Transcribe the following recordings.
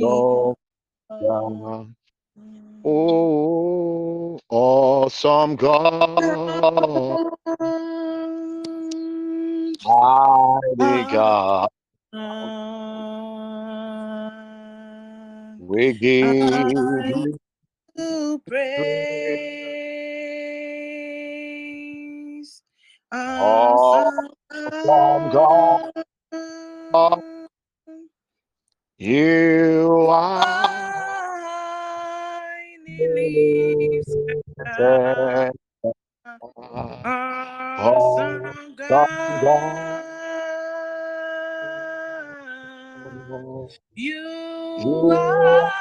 Oh, oh, awesome God, mighty God, we give you praise. Awesome God, you are Awesome God, you are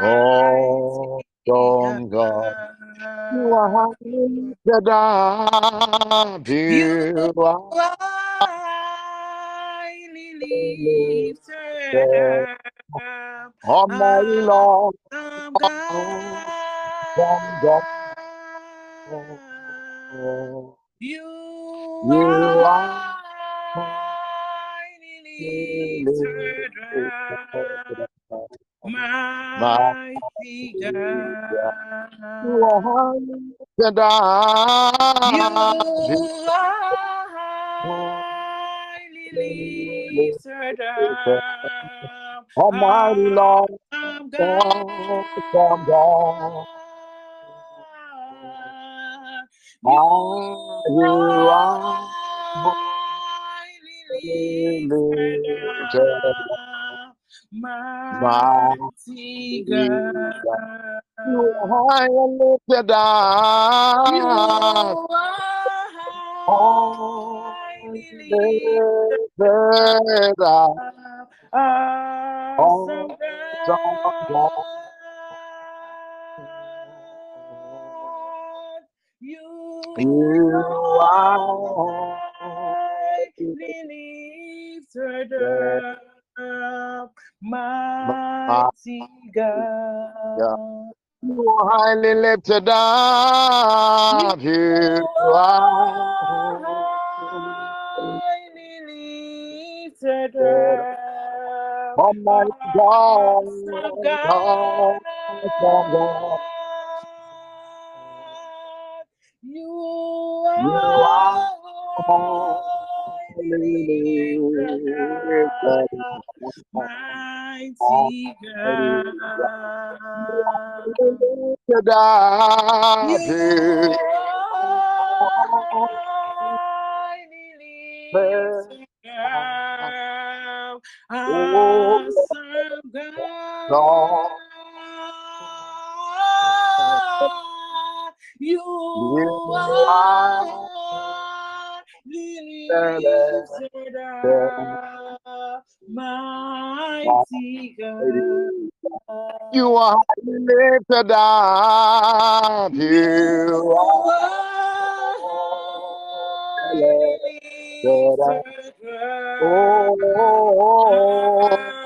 Oh, God. You are lifted up. You are highly lifted up. Almighty Lord. God. You, are highly lifted. Mighty God. You are lifted You up. are highly lifted up. Almighty Lord. Awesome God. You You are are highly lifted up. Mighty God. You are high and lifted You up. are highly Lifted up. Awesome. You You are highly lifted up. God. You are highly lifted up. You are highly lifted up. Almighty oh, God. Awesome oh, oh, God. God. You You are Mighty. You are. You are. Mighty God. You are lifted up. You are lifted up.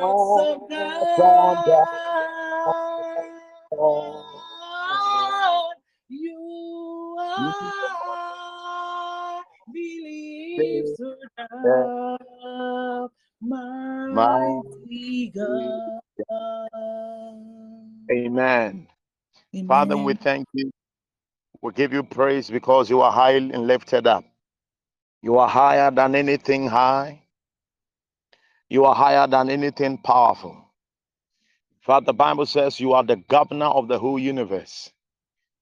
Awesome God. You up. Mighty God. Amen. Father, we thank you. We give you praise because you are high and lifted up. You are higher than anything high. You are higher than anything powerful. Father, the Bible says you are the governor of the whole universe.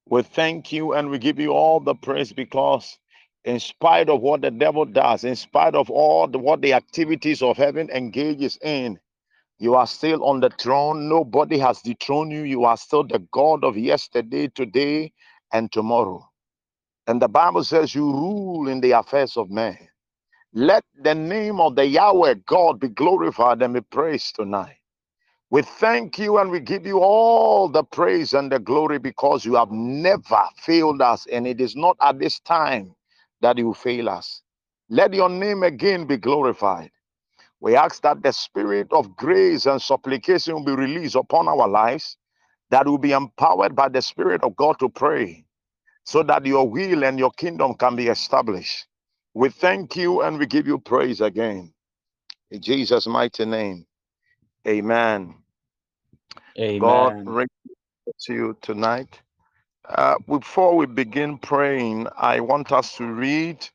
We thank you and we give you all the praise because, in spite of what the devil does, in spite of all the, what the activities of heaven engages in, you are still on the throne. Nobody has dethroned you. You are still the God of yesterday, today, and tomorrow. And the Bible says you rule in the affairs of men. Let the name of the Yahweh God be glorified and be praised tonight. We thank you and we give you all the praise and the glory because you have never failed us, and it is not at this time that you fail us. Let your name again be glorified. We ask that the spirit of grace and supplication will be released upon our lives, that will be empowered by the Spirit of God to pray, so that your will and your kingdom can be established. We thank you and we give you praise again. In Jesus' mighty name. Amen. Amen. God to you tonight. Uh, before we begin praying, I want us to read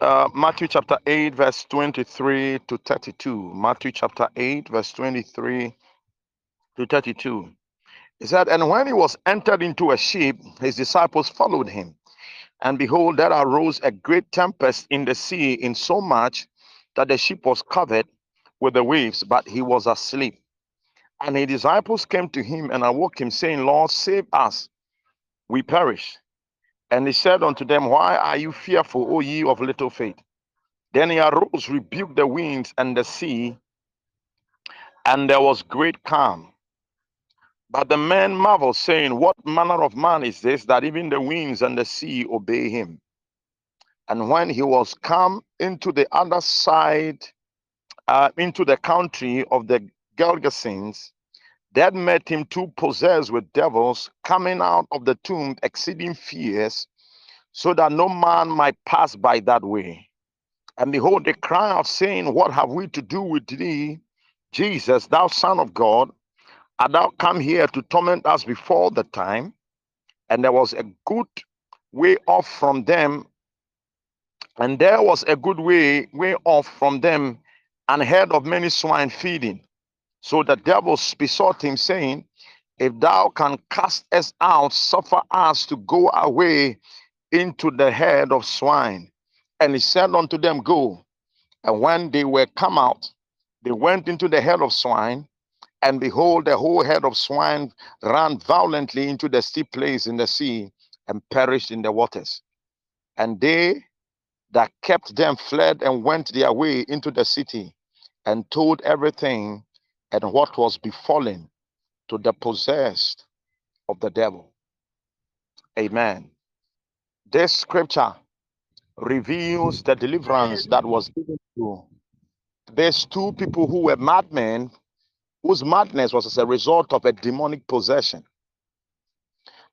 uh, Matthew chapter 8, verse 23 to 32. Matthew chapter 8, verse 23 to 32. He said, And when he was entered into a ship, his disciples followed him. And behold, there arose a great tempest in the sea, in so much that the ship was covered with the waves, but he was asleep. And his disciples came to him and awoke him, saying, Lord, save us, we perish. And he said unto them, Why are you fearful, O ye of little faith? Then he arose, rebuked the winds and the sea, and there was great calm. But the men marveled, saying, What manner of man is this that even the winds and the sea obey him? And when he was come into the other side, uh, into the country of the Gergesenes, that met him two possessed with devils, coming out of the tomb, exceeding fierce, so that no man might pass by that way. And behold, they cry out, saying, What have we to do with thee, Jesus, thou Son of God? Art thou come here to torment us before the time? And there was a good way off from them, and there was a good way way off from them, and heard of many swine feeding. So the devils besought him, saying, If thou can cast us out, suffer us to go away into the herd of swine. And he said unto them, Go. And when they were come out, they went into the herd of swine, and behold, the whole herd of swine ran violently into the steep place in the sea and perished in the waters. And they that kept them fled and went their way into the city and told everything and what was befallen to the possessed of the devil. Amen. This scripture reveals the deliverance that was given to these two people who were madmen, whose madness was as a result of a demonic possession.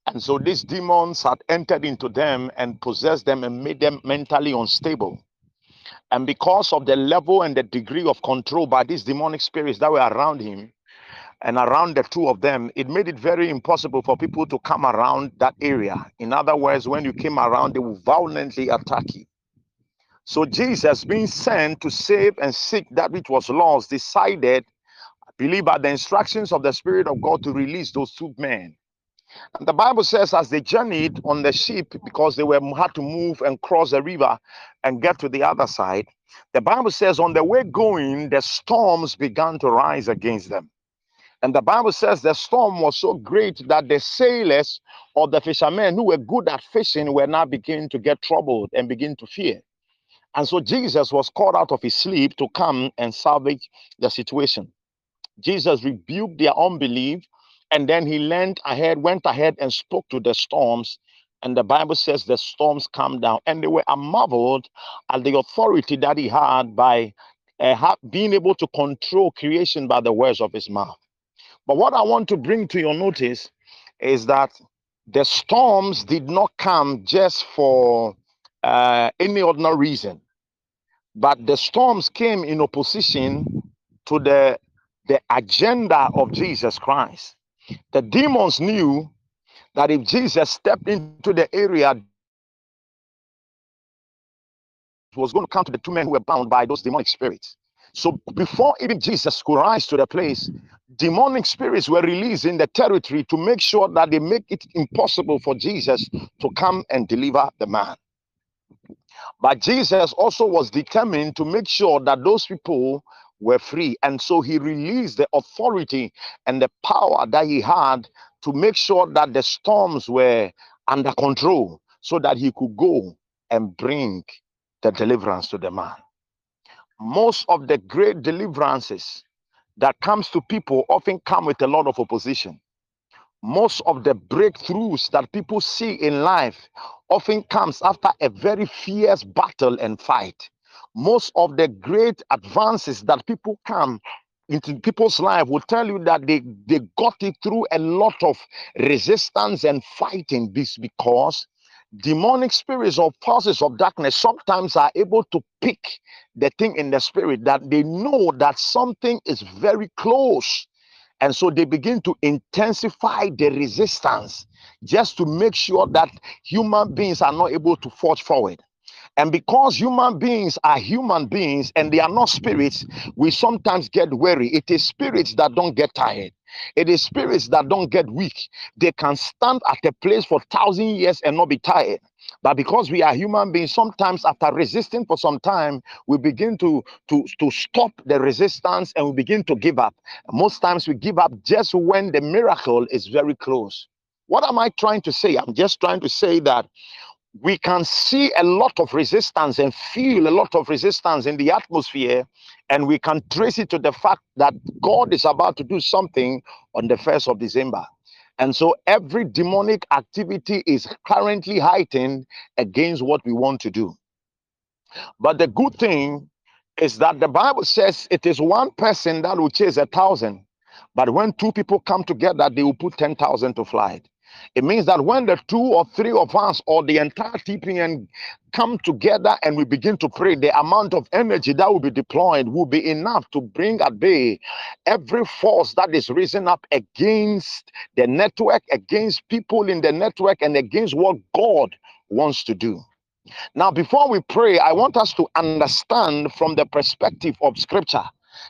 And so these demons had entered into them and possessed them and made them mentally unstable. And because of the level and the degree of control by these demonic spirits that were around him and around the two of them, it made it very impossible for people to come around that area. In other words, when you came around, they would violently attack you. So Jesus, being sent to save and seek that which was lost, decided, I believe by the instructions of the Spirit of God, to release those two men. And the Bible says, as they journeyed on the ship, because they were had to move and cross the river and get to the other side, the Bible says, on the way going, the storms began to rise against them. And the Bible says the storm was so great that the sailors or the fishermen who were good at fishing were now beginning to get troubled and begin to fear. And so Jesus was called out of his sleep to come and salvage the situation. Jesus rebuked their unbelief and then he went ahead, went ahead and spoke to the storms. And the Bible says the storms calmed down. And they were marveled at the authority that he had by uh, being able to control creation by the words of his mouth. But what I want to bring to your notice is that the storms did not come just for uh, any ordinary reason, but the storms came in opposition to the, the agenda of Jesus Christ. The demons knew that if Jesus stepped into the area, was going to come to the two men who were bound by those demonic spirits. So before even Jesus could rise to the place, demonic spirits were released in the territory to make sure that they make it impossible for Jesus to come and deliver the man. But Jesus also was determined to make sure that those people were free. And so he released the authority and the power that he had to make sure that the storms were under control so that he could go and bring the deliverance to the man. Most of the great deliverances that comes to people often come with a lot of opposition. Most of the breakthroughs that people see in life often comes after a very fierce battle and fight most of the great advances that people come into people's life will tell you that they, they got it through a lot of resistance and fighting. This because demonic spirits or forces of darkness sometimes are able to pick the thing in the spirit that they know that something is very close. And so they begin to intensify the resistance just to make sure that human beings are not able to forge forward and because human beings are human beings and they are not spirits, we sometimes get weary. It is spirits that don't get tired. It is spirits that don't get weak. They can stand at a place for thousand years and not be tired. But because we are human beings, sometimes after resisting for some time, we begin to, to, to stop the resistance and we begin to give up. Most times we give up just when the miracle is very close. What am I trying to say? I'm just trying to say that we can see a lot of resistance and feel a lot of resistance in the atmosphere, and we can trace it to the fact that God is about to do something on the 1st of December. And so every demonic activity is currently heightened against what we want to do. But the good thing is that the Bible says it is one person that will chase a thousand, but when two people come together, they will put 10,000 to flight. It means that when the two or three of us or the entire TPN come together and we begin to pray, the amount of energy that will be deployed will be enough to bring at bay every force that is risen up against the network, against people in the network, and against what God wants to do. Now, before we pray, I want us to understand from the perspective of scripture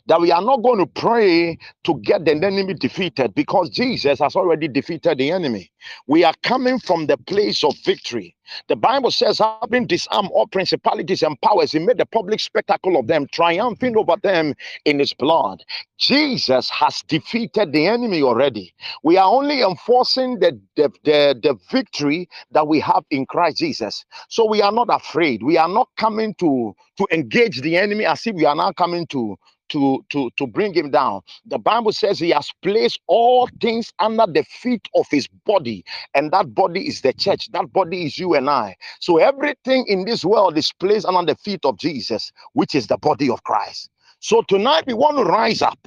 that we are not going to pray to get the enemy defeated because Jesus has already defeated the enemy. We are coming from the place of victory. The Bible says, having disarmed all principalities and powers, he made a public spectacle of them, triumphing over them in his blood. Jesus has defeated the enemy already. We are only enforcing the, the, the, the victory that we have in Christ Jesus. So we are not afraid. We are not coming to, to engage the enemy as if we are now coming to, to, to, to bring him down. The Bible says he has placed all things under the feet of his body, and that body is the church. That body is you and I. So everything in this world is placed under the feet of Jesus, which is the body of Christ. So tonight we want to rise up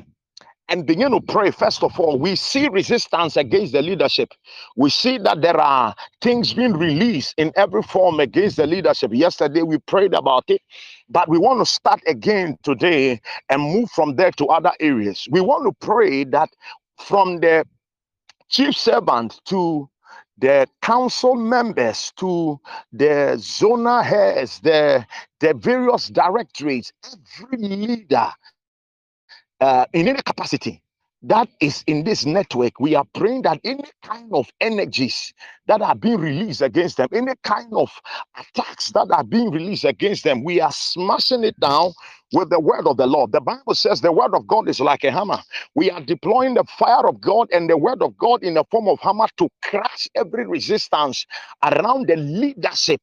and begin to pray. First of all, we see resistance against the leadership. We see that there are things being released in every form against the leadership. Yesterday we prayed about it, but we want to start again today and move from there to other areas. We want to pray that from the chief servant to the council members to the zonal heads, the, the various directorates, every leader uh, in any capacity that is in this network, we are praying that any kind of energies that are being released against them, any kind of attacks that are being released against them, we are smashing it down with the word of the Lord. The Bible says the word of God is like a hammer. We are deploying the fire of God and the word of God in the form of hammer to crush every resistance around the leadership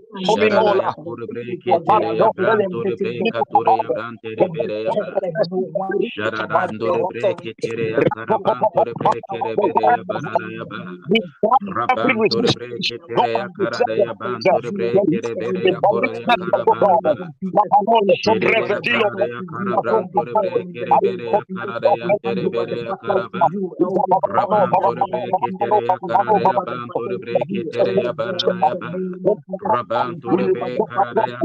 resistance that is tere bere ya Shadadando de breke tere ya karabanto de breke de bere ya barada ya ba Rabanto de breke tere ya karada ya banto de breke de bere ya kora ya karabamba Shede ya karada ya karabranto de breke de bere ya karada ya tere bere ya karaba Rabanto de breke tere ya karada Terebereya Karadaya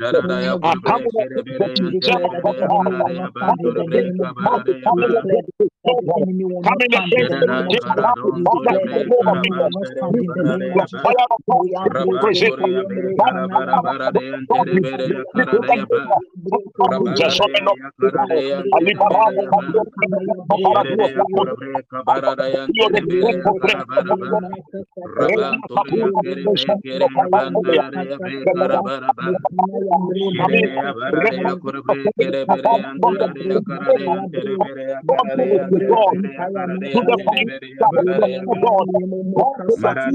Karadaya Terebereya Karabara Baraya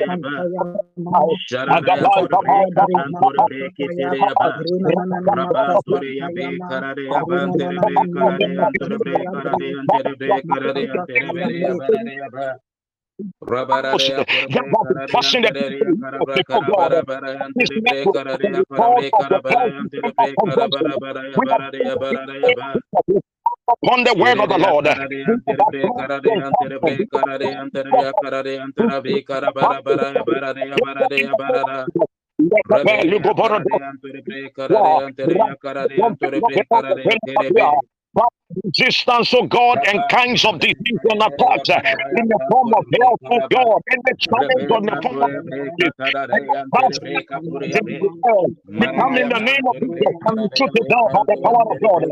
Karadaya Bantorebreka Baradaya Baradaya Ba Shara of Jesus. Upon the word of the Lord. Resistance, oh God, and kinds of disease and attacks in the form of health, oh God, in the challenge on the form of we come in the name of Jesus and we shoot it down by the power of God.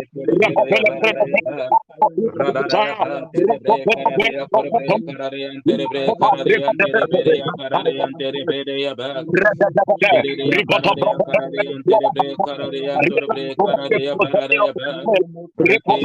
weapons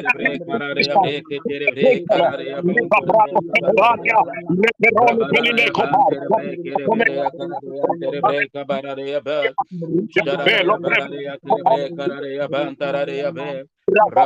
Break, God,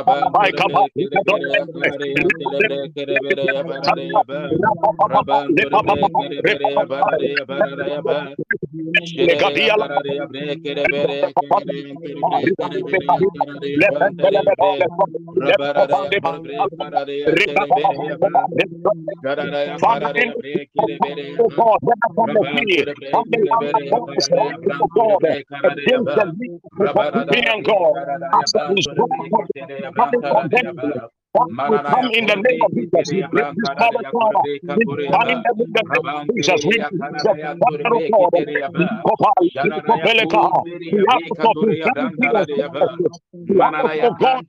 Aquele. Come in the name of Jesus. We bring this power power. We come in the name of Jesus. We bring the power of God. We have to stop this. We have to God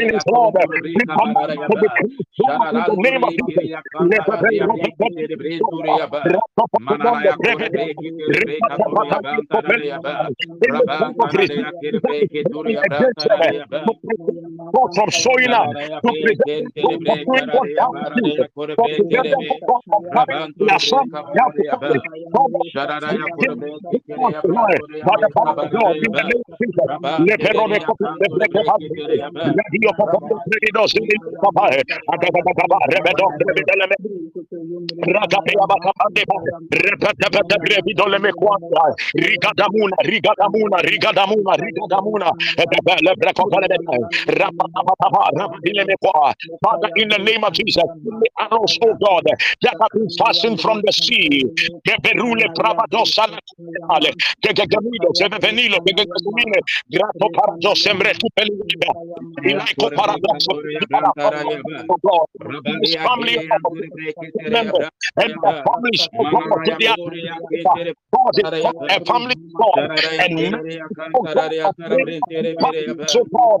in His Lord. We come to the name of Jesus. God from showing up Rigadamuna, rigadamuna, rigadamuna, rigadamuna, Father, in the name of Jesus, the arrows, oh God, that have been fastened from the sea. Beberule bravadosa Gegamido, Sevenilo, Gegamine, Grato Parados, Sembre, Tupeliba, Ilaiko Parados, oh God, this family, member, and the families, oh God, to the God, a family, God, and so God,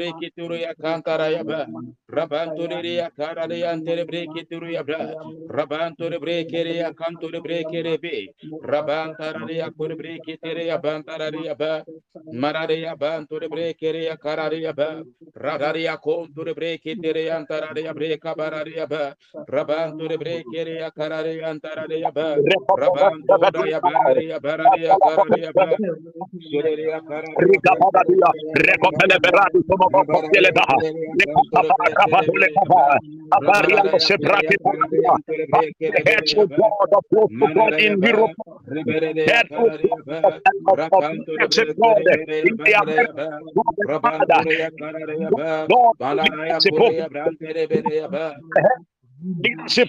breki turu ya kantara ya ba Raban turu ya kara de antere breki turu ya ba, Raban turu breki re ya kan turu breki re be rabantara re ya kur breki tere ya bantara re ya ba marare ya ban turu breki re ya kara re ya ba Radaria Conture Brekitiria Antararia Breka Bararia, Rabanture Brekeria Kararia Antararia, Rabantoria Bararia Bararia Kararia, Sheria Ricapadadia, Recopele Berati, come up for Telebaha, Abariano Sebrati, the heads of God of close to God in Europe, head of God of God in the America, God, leadership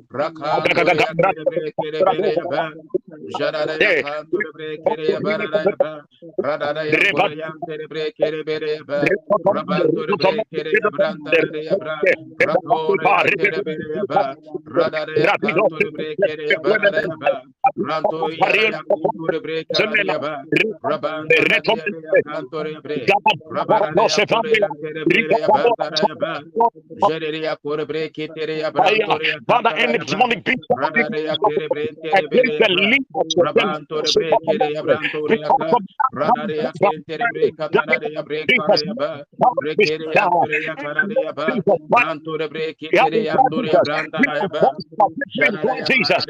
target. Father, any demonic being against the link Jesus.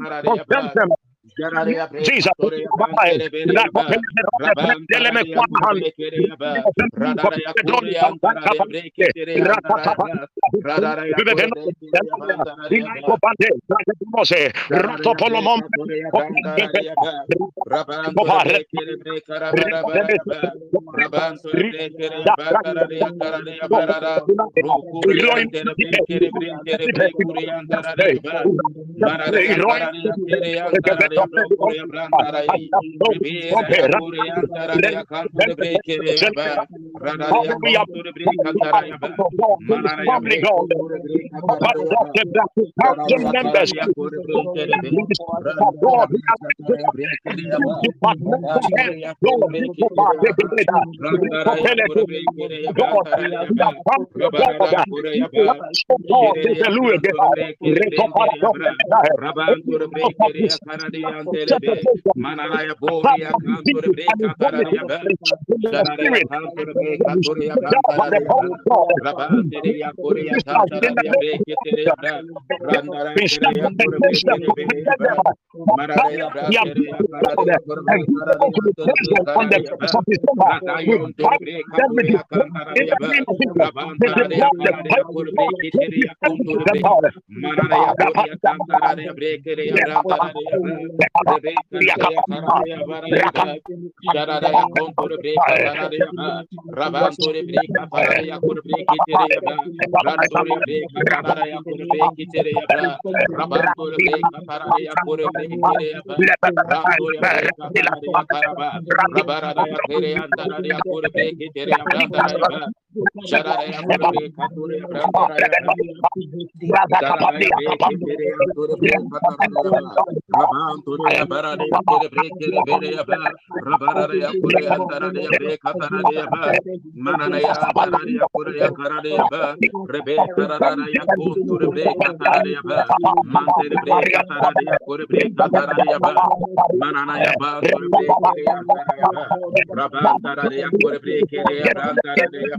Karade yabo Jesus, to the breakere andara de Yakarade Yakarade yaba Raban to the Yakarade ante the breakere bede yaba Raban to the breakere bede karade yaba Raban to the abre karade yaba Marade Yakan to the Rabanto bede yaba Rabarade Yakere breakere antara de yaba Rabara de yaba Rabara de yaba Rabara de yaba Ribere Yakan to the breakara de yaba Rabara de Yakere breakere Yakon to the breakara de yaba Sarare ya breka tora randara breke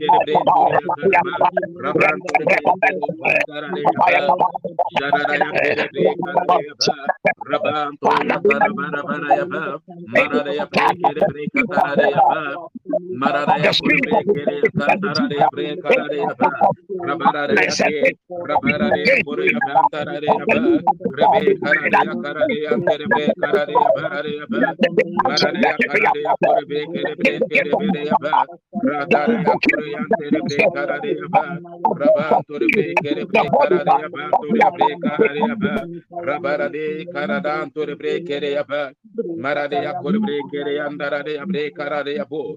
rebe manana ya breke ya karade antere breka ya ba. Manana ya bore ya kante de breke re brente rebe rabara ya kure Rabba, Mararea Burbe Kere Santarare Bre Karare Aba Rabarare Ake Rabarare Bure Abantarare Aba Rebe Karare Akarare Akere Bre Karare Abarare Aba Marare Akarare Akurbe Kere Bre Kere Bre Aba Radare Akure Antere Bre Karare Aba Raba Turbe Kere Bre Karare Aba Ture Bre Karare Aba Rabarade Karada Anture Bre Kere Aba Marade Akurbe Kere Andarade Abre Karare Abo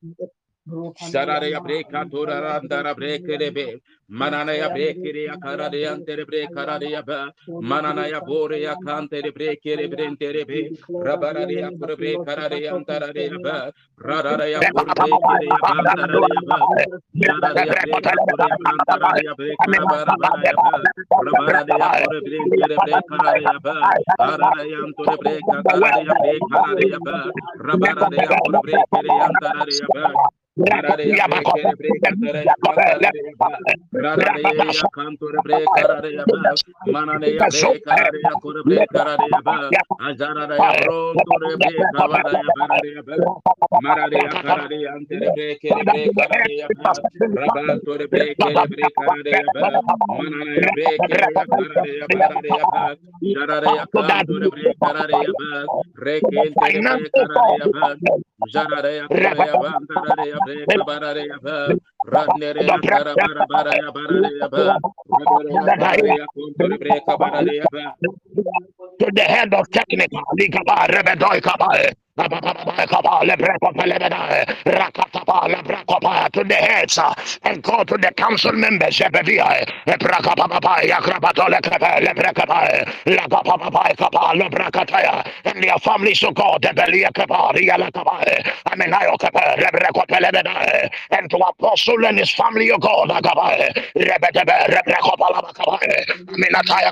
with Sarare abreka torara andara brekere be manana ya brekere ya karare andere brekara ya ba manana ya bore ya kantere brekere brentere be rabara ya kure brekara ya andara ya ba radara ya kure brekere ya andara ya ba radara ya brekere andara ya brekara bara ya ba rabara ya kure brekere brekara ya ba radara ya antore brekara ya brekara ya ba rabara ya kure brekere andara ya ba Jarare to the head of technical to the heads uh, and go to the council members and their families to God and to apostle and his family of God Minataya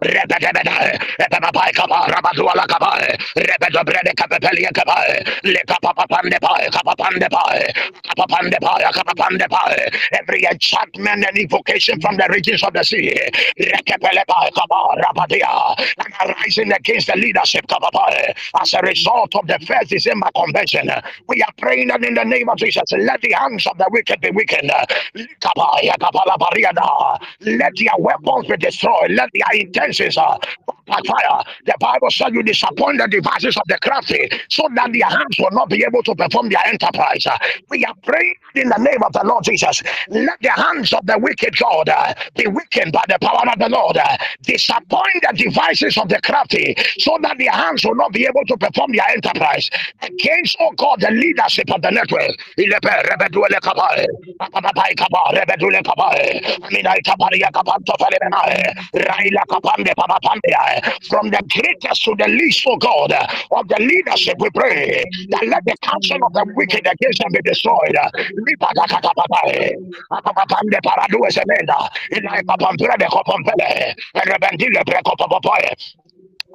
Every enchantment and invocation from the regions of the sea, and arising against the leadership as a result of the first December convention, we are praying that in the name of Jesus, let the hands of the wicked be weakened, let their weapons be destroyed, let their intent senses uh, by fire. The Bible said you disappoint the devices of the crafty so that their hands will not be able to perform their enterprise. Uh, we are praying in the name of the Lord Jesus. Let the hands of the wicked God uh, be weakened by the power of the Lord. Uh, disappoint the devices of the crafty so that their hands will not be able to perform their enterprise against, oh God, the leadership of the network. From the greatest to the least, oh God, of the leadership, we pray that let the counsel of the wicked against them be destroyed.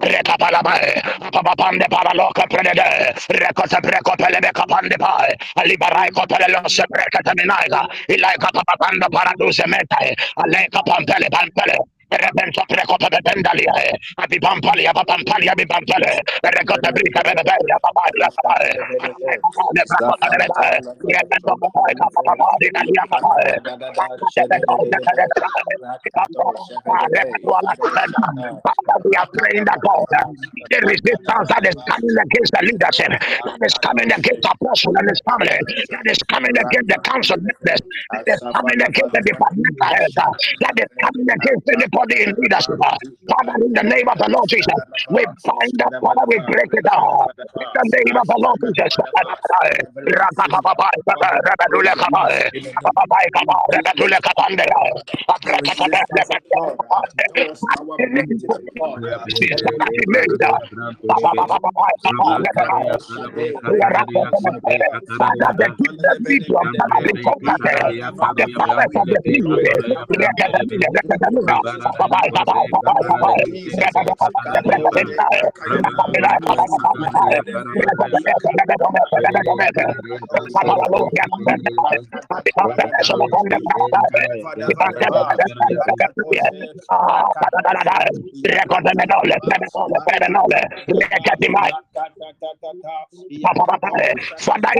Rekapalabae, Papapande Paraloka Prenede, Recosa Preco Pelebe Capande Pae, Alibarai Copello Seprecaminaga, Ilaika Papapanda Paraduse Metae, Aleka Pampele Pampele, Rebento precopa de brica de we are praying that God, the resistance that is coming against the leadership, that is coming against the apostle and his family, that is coming against the council members, that is coming against the departmental head, that is coming against the anybody in leadership. Father, in the name of the Lord Jesus, we bind up, Father, we break it down. In the name of the Lord Jesus. Father,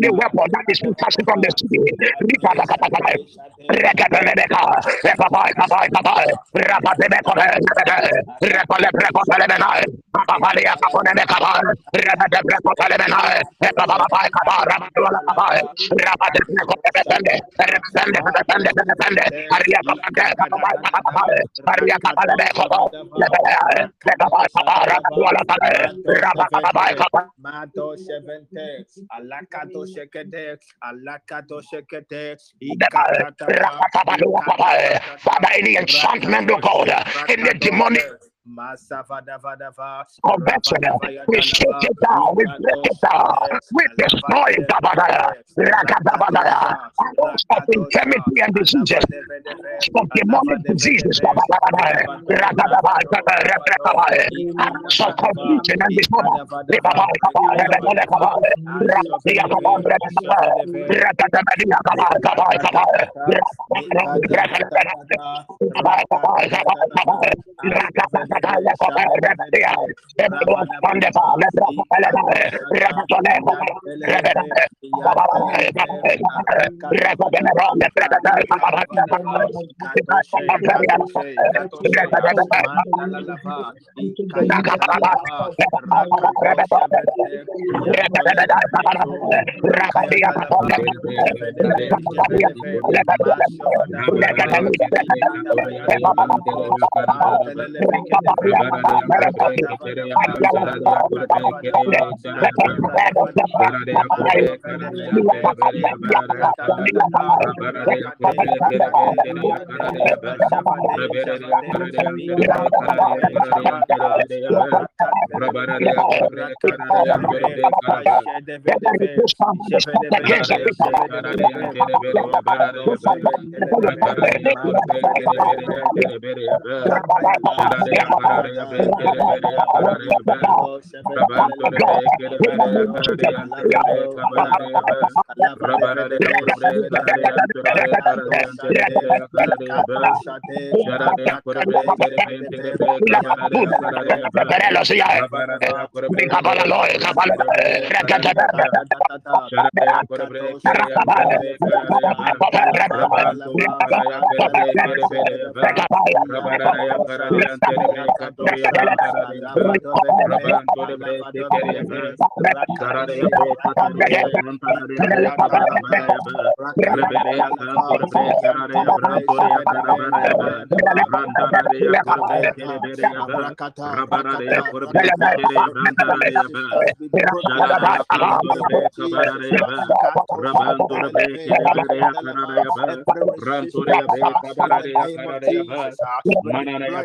any weapon that is passing from the city, Mato Chevente, Alakato Alakato Father, any enchantment, oh God, in the demonic Convention, we shake it down, we break it down, we destroy it, Dabadaya, Rakadabadaya, of infirmity and diseases, of demonic diseases, Dabadaya, Rakadabadaya, of confusion and disorder, Rakadabadaya, Rakataya Kopa Rebetia, Everyone Rabara Rabara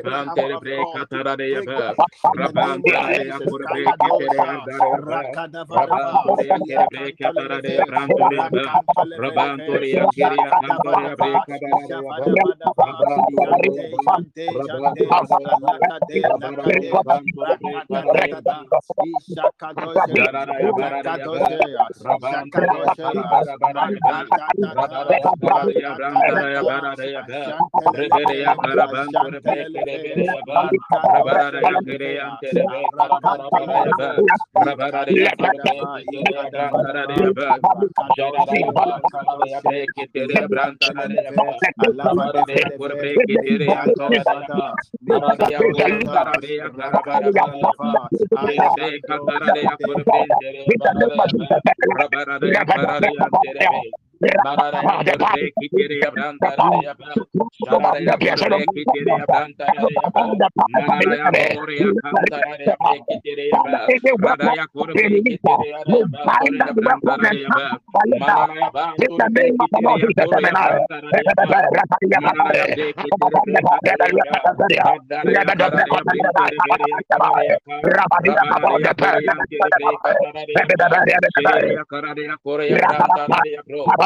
Run to the Rabban Rabara Rabadi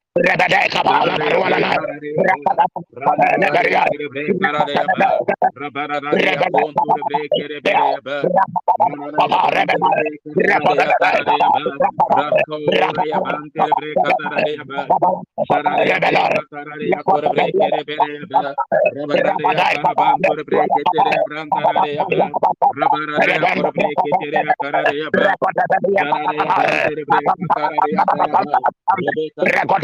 Record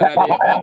Rabba,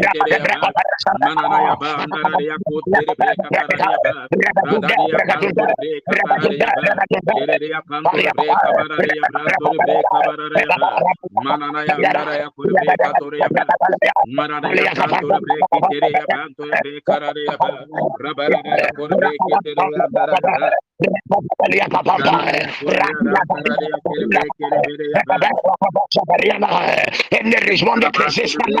bekere ya ba manana ya ba andara ya kotere be katara ya ba radari ya kandor be katara ya ba kerere ya kandor be kabara ya brandor be kabara ya ba manana ya andara ya kore be katore ya ba manana ya kandor be kerere ya brandor be karare ya ba rabara ya kore be kerere ya andara ya Él le responde que se está la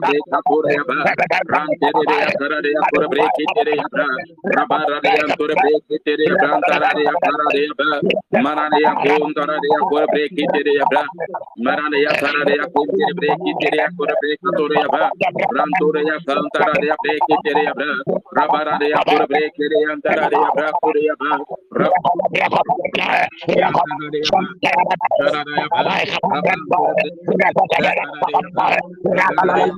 break for Eva, Ram Tere, Karade, for a break it, Eva, Rabarade, for a break it, Eva, Tarade, Paradeva, Maranea, Kum, Tarade, for a break it, Eva, Maranea, Tarade, Kum, break it, Eva, for a break it, Eva, Ram Tere, Kum, Tarade, break it, Eva, Rabarade, for a break it, Eva, Tarade, for Eva, Rabarade,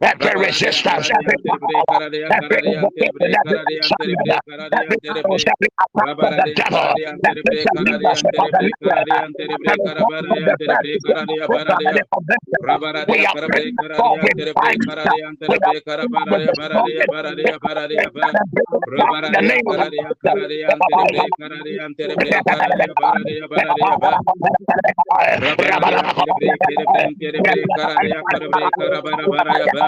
every resistance, every the.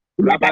Rabba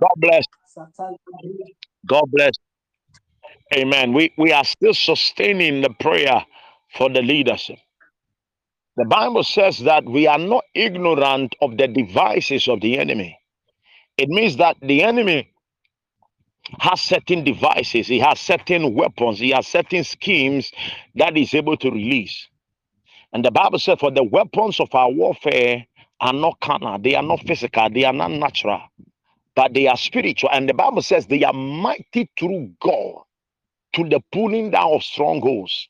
God bless. God bless. Amen. We we are still sustaining the prayer for the leadership. The Bible says that we are not ignorant of the devices of the enemy. It means that the enemy has certain devices, he has certain weapons, he has certain schemes that he's able to release. And the Bible said, For the weapons of our warfare are not carnal, they are not physical, they are not natural, but they are spiritual. And the Bible says they are mighty through God to the pulling down of strongholds.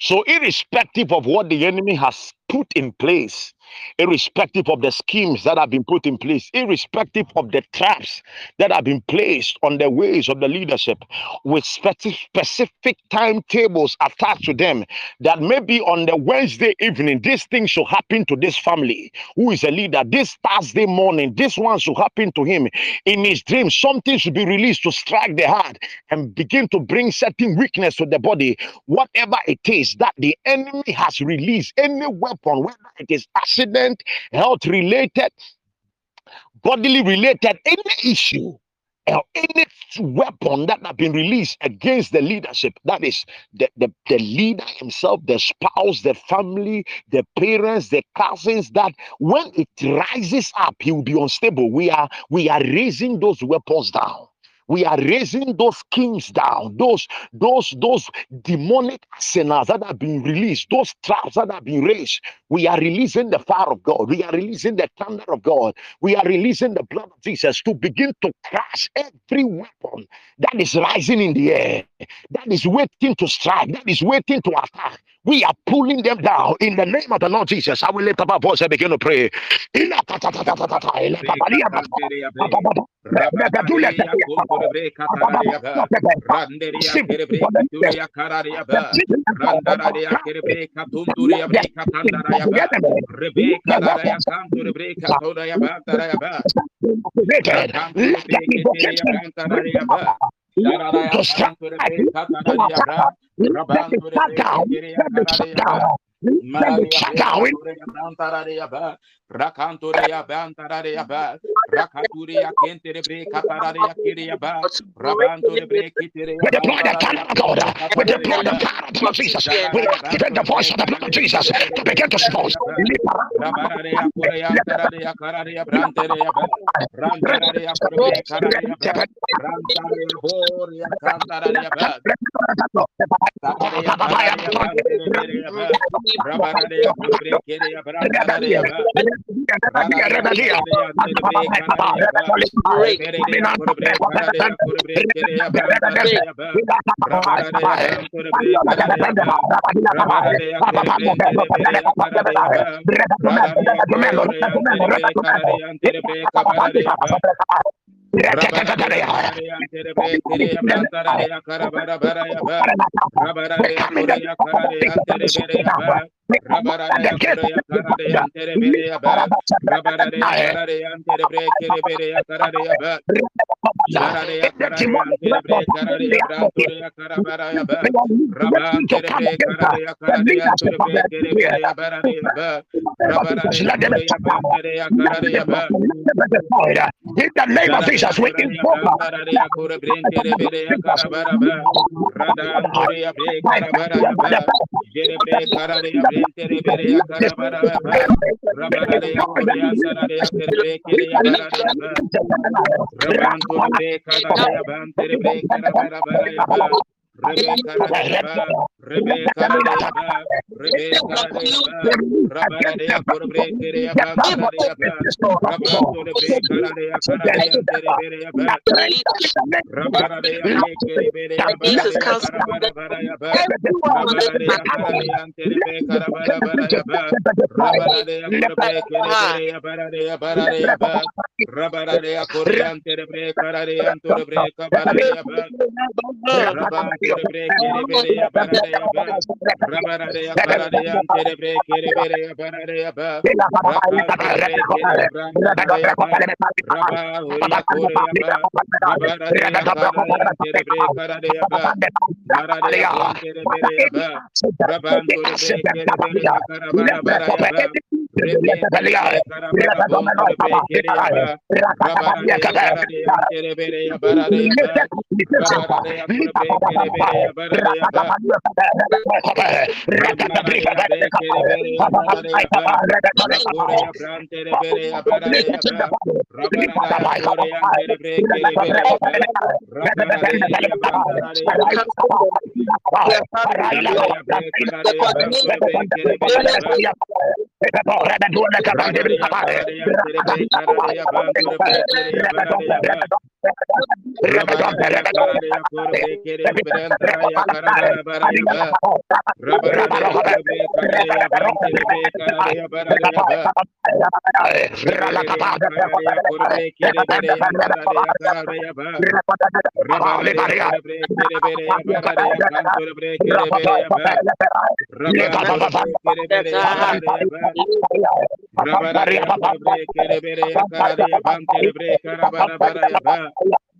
So, irrespective of what the enemy has put in place, irrespective of the schemes that have been put in place, irrespective of the traps that have been placed on the ways of the leadership, with specific, timetables attached to them, that maybe on the Wednesday evening, this thing should happen to this family who is a leader. This Thursday morning, this one should happen to him. In his dream, something should be released to strike the heart and begin to bring certain weakness to the body. Whatever it is that the enemy has released, any weapon, whether it is accident, health related, bodily related, any issue or any weapon that have been released against the leadership that is the, the, the leader himself the spouse the family the parents the cousins that when it rises up he will be unstable. We are we are raising those weapons down we are raising those kings down, those those those demonic arsenals that have been released, those traps that have been raised. We are releasing the fire of God. We are releasing the thunder of God. We are releasing the blood of Jesus to begin to crush every weapon that is rising in the air, that is waiting to strike, that is waiting to attack. We are pulling them down in the name of the Lord Jesus. I will lift up our voice and begin to pray. To strike, to attack, let it shut down, let it shut down. Let it shut down. Rakantoria Bantaria Ba, Rakaturia Kentere Catararia Kiria Ba, Rabantore Brekitire. We deploy the fire of God. We deploy the fire of Jesus. We activate the voice of the blood of Jesus to begin to expose. Rabaria Korea Tararia Kararia Branteria Ba, Rantaria Korea Kararia Ba, Rantaria Boria Cantararia Ba, Rabaria Korea Kiria Brantaria Ba. In the name of Jesus, we invoke Rebecca, Rebecca, Rekabela, Epapande Paria Cotande Pare, Rebede Brecota de Banda, Epapande Capaliana, Alia Caponde Papabacande Pare, Ebrecotele Petelebea, Ela Papa, Ela Papayabana, Rakatapadoco, Sebrecopania, Rebecca Brecotania, Alika Caria, Cadabaraco, the Brecate, Rebedomenor, Rebedon, Rebedon, Rebedon, Rebedon, Rebedon, Kapalia, Bakopalia, Rakina Basore, against the leadership of this world. Strike, Jesus Rebecca, kere bre kere Rekan-rekan, the Hola.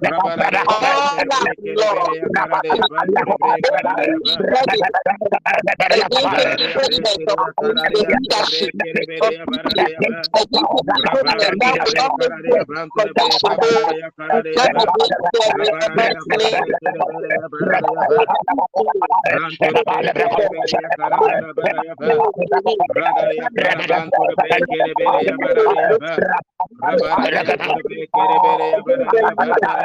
leadership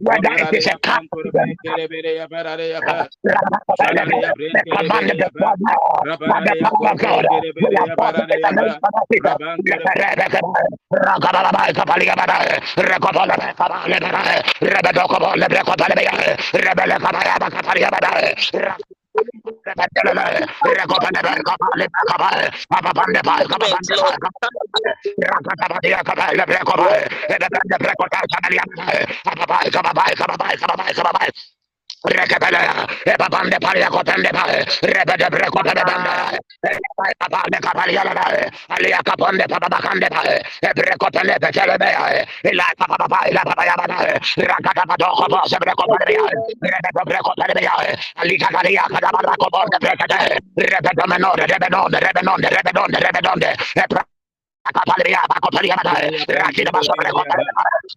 the sword. Let the weapons passing against them be destroyed by the power of God. Resistance be broken by the power of God. Every bempene kopon prada kafinda Rekabala, Ebabande Paria Cotande Pai, Rebede Brecota de Banda, Ebabande Capalia, Alia Caponde Pabacande Pai, Ebrecota Lepe Celebea, Ila Papa, Ila Papa, bakande. The bempele bempele bempele. The bempele kapon de pae. Raila kapatuna makapina fade. Raila bara ya kore ya In the mighty name of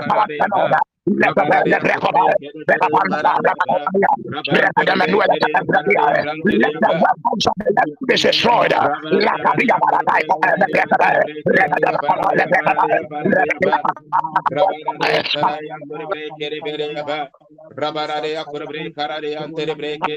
Rabara de Jesus. ya kore bre karabande ya kara ya breke tere ya ba Aha. Rabara de ya kore ya kara de ya antere breke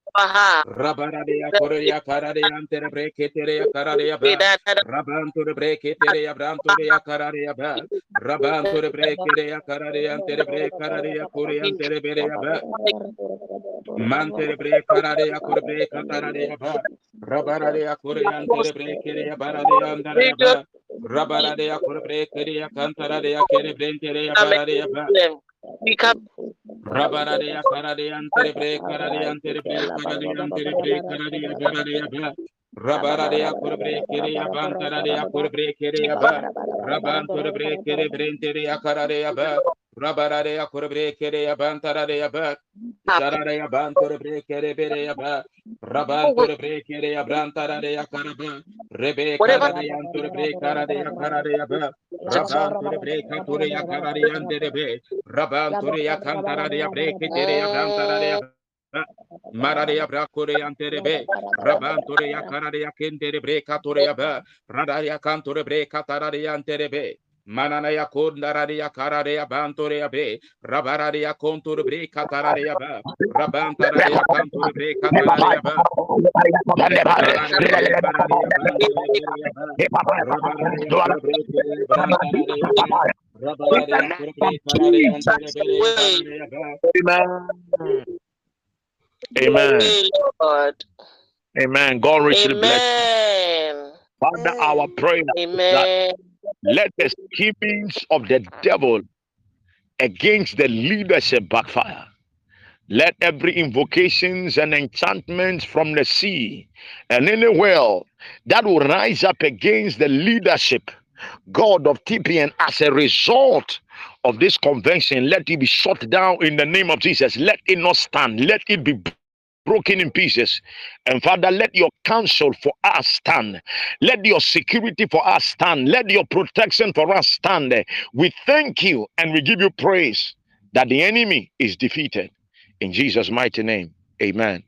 ba. Mantere bre kara de ya kore bre katara de ya ba. Rabara de ya kore ya antere breke de ya bara de ya andara ya ba. Rabara de ya kore breke de ya kantara de ya kere brente de ya bara de ya ba We come Rabara de ya kara de ya antere bre kara de ya antere bre kara de ya antere bre kara de ya bara de ya ba Rabara de ya kore breke de ya bantara de ya kore breke de ya ba Rabanto de breke de brente de ya kara de ya ba Rabara de ya kore breke de ya bantara de ya ba Jara de ya banto de breke de bere ya ba Rabanto de breke de ya brantara de ya kara ba Rebe kara de ya anto de bre kara de ya kara de ya ba Rabanto de breke tore ya kara de ya ande de be Rabanto de ya kantara de ya breke de ya brantara de ya ba Marade ya brakore ya ante de be Rabanto de ya kara de ya kente de breka tore ya ba Rada ya kanto de breka tara de ya ante be Manana ya kondara de ya kara ya banto ya be Rabara ya konto de breka ya ba Rabantara de ya kanto de breka tara de ya ba Amen. Amen. Hey, Lord. Amen. God richly bless. Amen. Father, our prayer. Amen. Let the schemings of the devil against the leadership backfire. Let every invocations and enchantments from the sea and any well that will rise up against the leadership, God of TPN, as a result of this convention, let it be shut down in the name of Jesus. Let it not stand. Let it be broken in pieces. And Father, let your counsel for us stand. Let your security for us stand. Let your protection for us stand. We thank you and we give you praise that the enemy is defeated. In Jesus' mighty name, amen.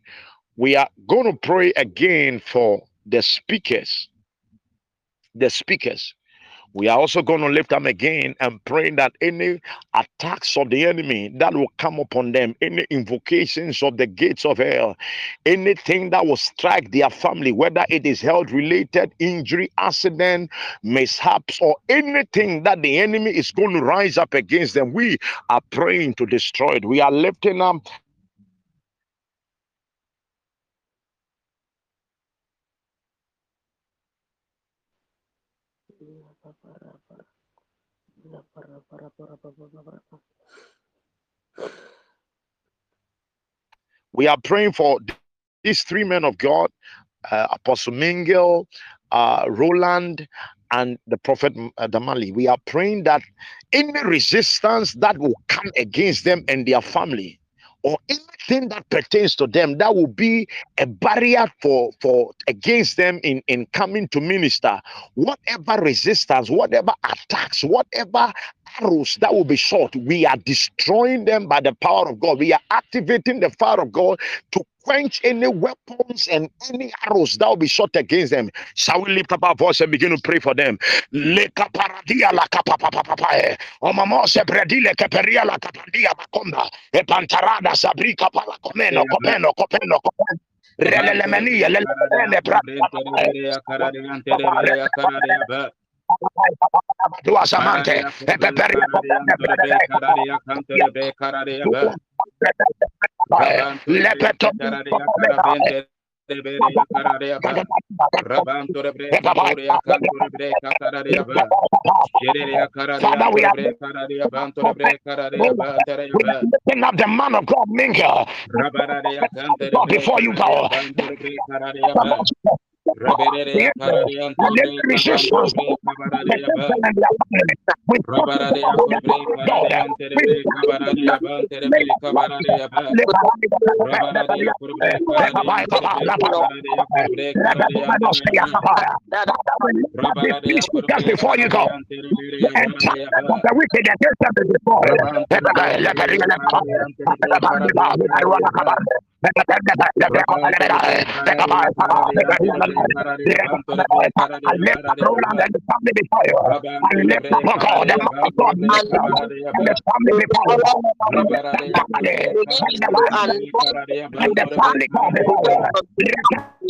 We are going to pray again for the speakers. The speakers. We are also going to lift them again and praying that any attacks of the enemy that will come upon them, any invocations of the gates of hell, anything that will strike their family, whether it is health related, injury, accident, mishaps, or anything that the enemy is going to rise up against them, we are praying to destroy it. We are lifting up We are praying for these three men of God, uh, Apostle Mingel, uh, Roland, and the prophet uh, Damali. We are praying that any resistance that will come against them and their family, or anything that pertains to them, that will be a barrier for for against them in in coming to minister. Whatever resistance, whatever attacks, whatever arrows that will be shot, we are destroying them by the power of God. We are activating the fire of God to quench any weapons and any arrows that will be shot against them. Shall we lift up our voice and begin to pray for them? Leka paradia la kapa pa pa pa pa eh. Omamo se predile ke peria la kapandia makonda. E pantarada sabrika pala komeno kopeno kopeno kopeno. Relelelemenia lelelele pra- Dua samante. E peperia Lepeto Reberia Cararia Rabanto Rebre Catoria Canto Rebre Cataria Sheria Cararia Rebre Cararia Banto Rebre Cararia Bantaria Lifting up the man of God, Minka. Before you go. Banto Rebre Cararia Reberia Cararia Let resistance. Rabararia Rebre Cararia Rebre Cararia Bante Rebre Cararia Rabararia Rebre Cararia Please, just before you go, and the wicked them is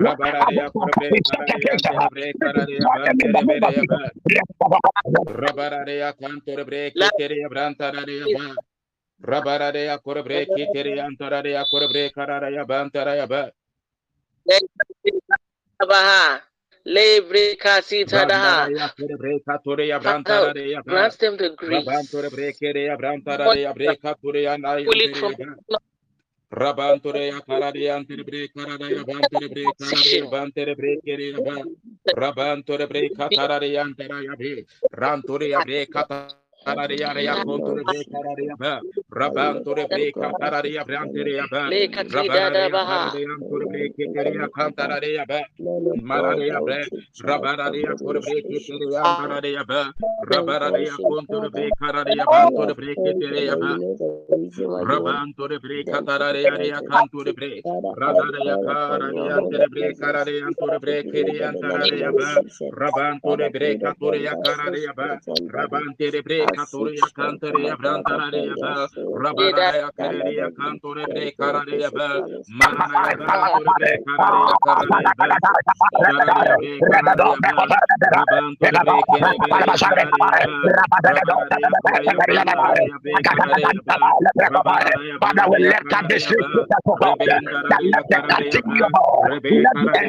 it on the power. Rabararia Rabararia cantor break teria brantararia ba Rabararia corbre teria antararia corbre cararia bantaria ba Baha. Lebre kasita daha. Rabararia corbre catoria ba Grant them the grace. Rabantore brekeria brantararia brekatoria Fully from naia Rabantore ya karadia antere bre karadia bantere bre karadia bantere bre keria ba Rabantore bre katararia antera ya be. Rantore ya bre katararia ya kontore bre karadia ba Rabantore bre katararia brantere ya ba Le katida da baha. Rabararia antore bre keria kantararia ba Mararia bre Rabararia kore bre keria antararia ba Rabararia kontore bre karadia bantore bre keria ba Rabanto de bre catarare area canto de bre radare ya carare ante de bre carare anto de bre kiri antare ya ba rabanto de bre catore ya carare ya ba rabante de bre catore ya cantare ya brantare ya ba rabara ya carare ya canto de bre carare ya ba marana ya banto de bre carare ya carare ya ba carare ya bre carare ya ba rabanto de bre kiri bre carare ya ba rabara ya carare ya brantare ya bre carare ya ba Father, we lift up this street that let them continue, let the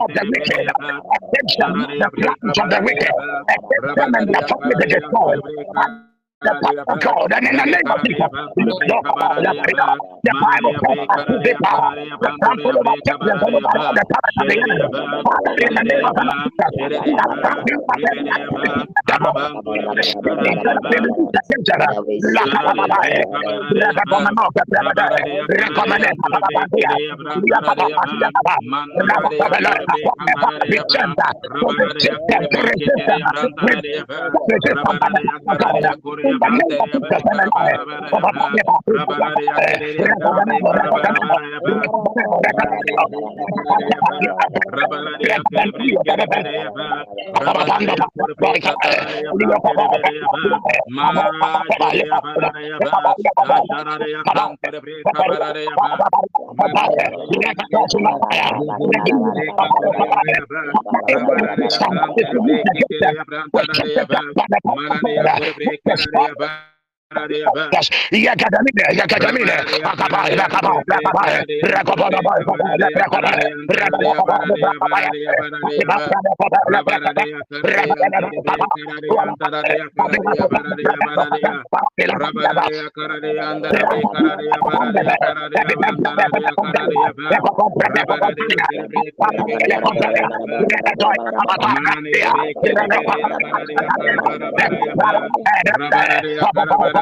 of the wicked, against them, the plans of the wicked, against them and the they destroy. The power of God, and in the name of Jesus, the power Bible says, the power, the trample of the power the power of the. Father, in the name of Mana Yakadamine, Rabbi, Rabbi,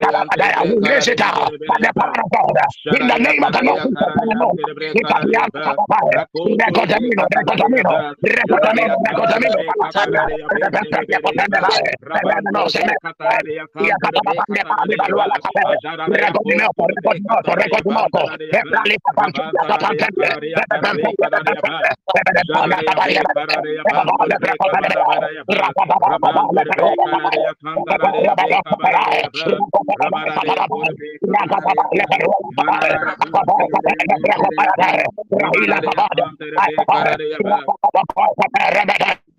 ministry of God, you Baba, we raise it up by the power of God. In the name of the Lord, Recotamino, recotamino, recotamino, recotamino, Rabara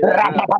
Rapa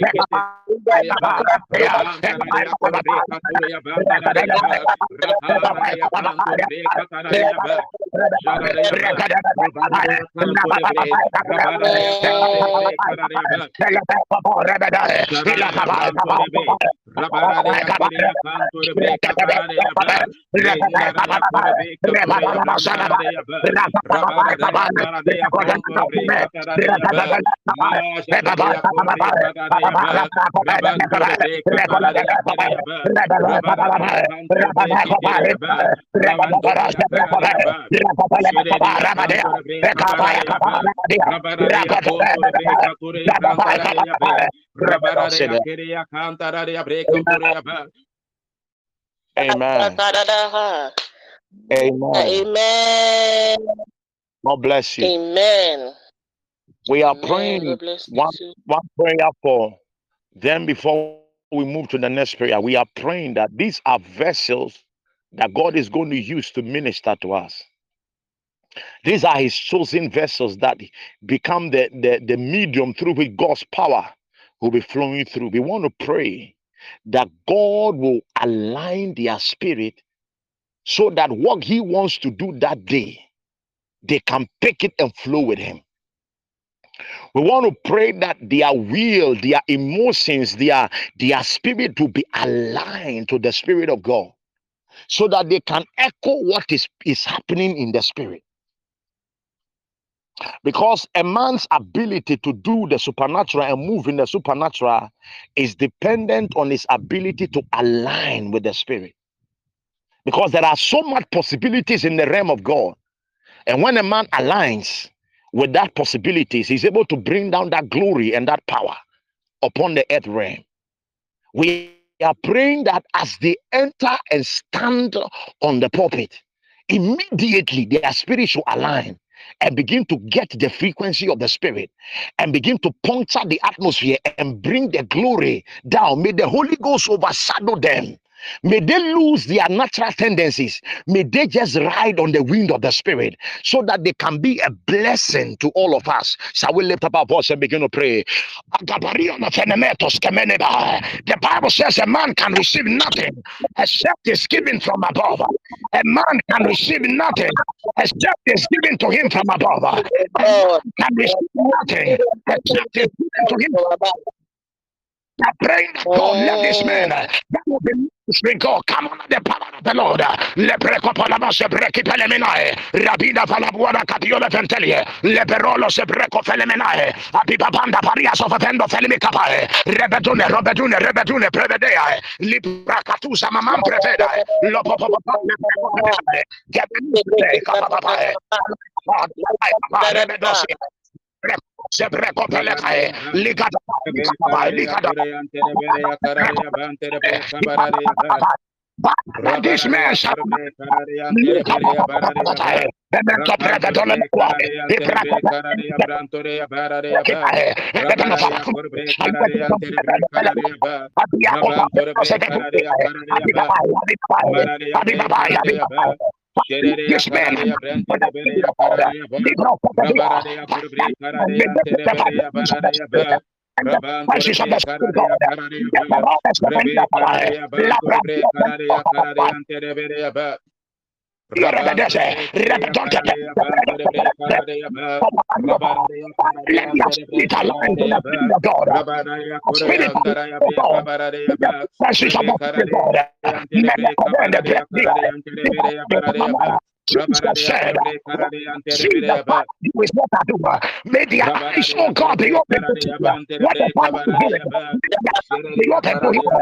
Rabba te, con Father, we are coming against the power. Rise up against the people of God. Amen. Amen. Amen. God bless you. Amen. We are Amen. praying God bless you one, one prayer for them before we move to the next prayer. We are praying that these are vessels that God is going to use to minister to us. These are his chosen vessels that become the, the, the medium through which God's power will be flowing through. We want to pray that God will align their spirit so that what he wants to do that day, they can pick it and flow with him. We want to pray that their will, their emotions, their, their spirit will be aligned to the spirit of God so that they can echo what is, is happening in the spirit. Because a man's ability to do the supernatural and move in the supernatural is dependent on his ability to align with the spirit. Because there are so much possibilities in the realm of God. And when a man aligns with that possibilities, he's able to bring down that glory and that power upon the earth realm. We are praying that as they enter and stand on the pulpit, immediately their spirit should align and begin to get the frequency of the spirit and begin to puncture the atmosphere and bring the glory down. May the Holy Ghost overshadow them. May they lose their natural tendencies. May they just ride on the wind of the Spirit so that they can be a blessing to all of us. Shall we lift up our voice and begin to pray? The Bible says a man can receive nothing except is given from above. A man can receive nothing except is given to him from above. A man can receive nothing except is given to him are prenda colla oh. this man. That will be Sminko, kamona de palana pelora, le preco palama se prechi pelemenae, Rabida palabuana capiole fentelie, le perolo se preco felemenae, apipa panda paria sofetendo felimi capae, rebetune, robetune, rebetune, prevedeae, libracatusa mamam prevedae, lo popopopone Sebreko pelekae, ligada, ligada, ligada. But this man shall Memento prevedole cuore, prevedole Yes. Of the Spirit God. Let your spirit align to the spirit of God. Spirit of God, the precious of the Spirit of God. Jesus said, See the Father do is what I do. May the eyes, oh God, be open to see what the Father is doing. Be open to hear.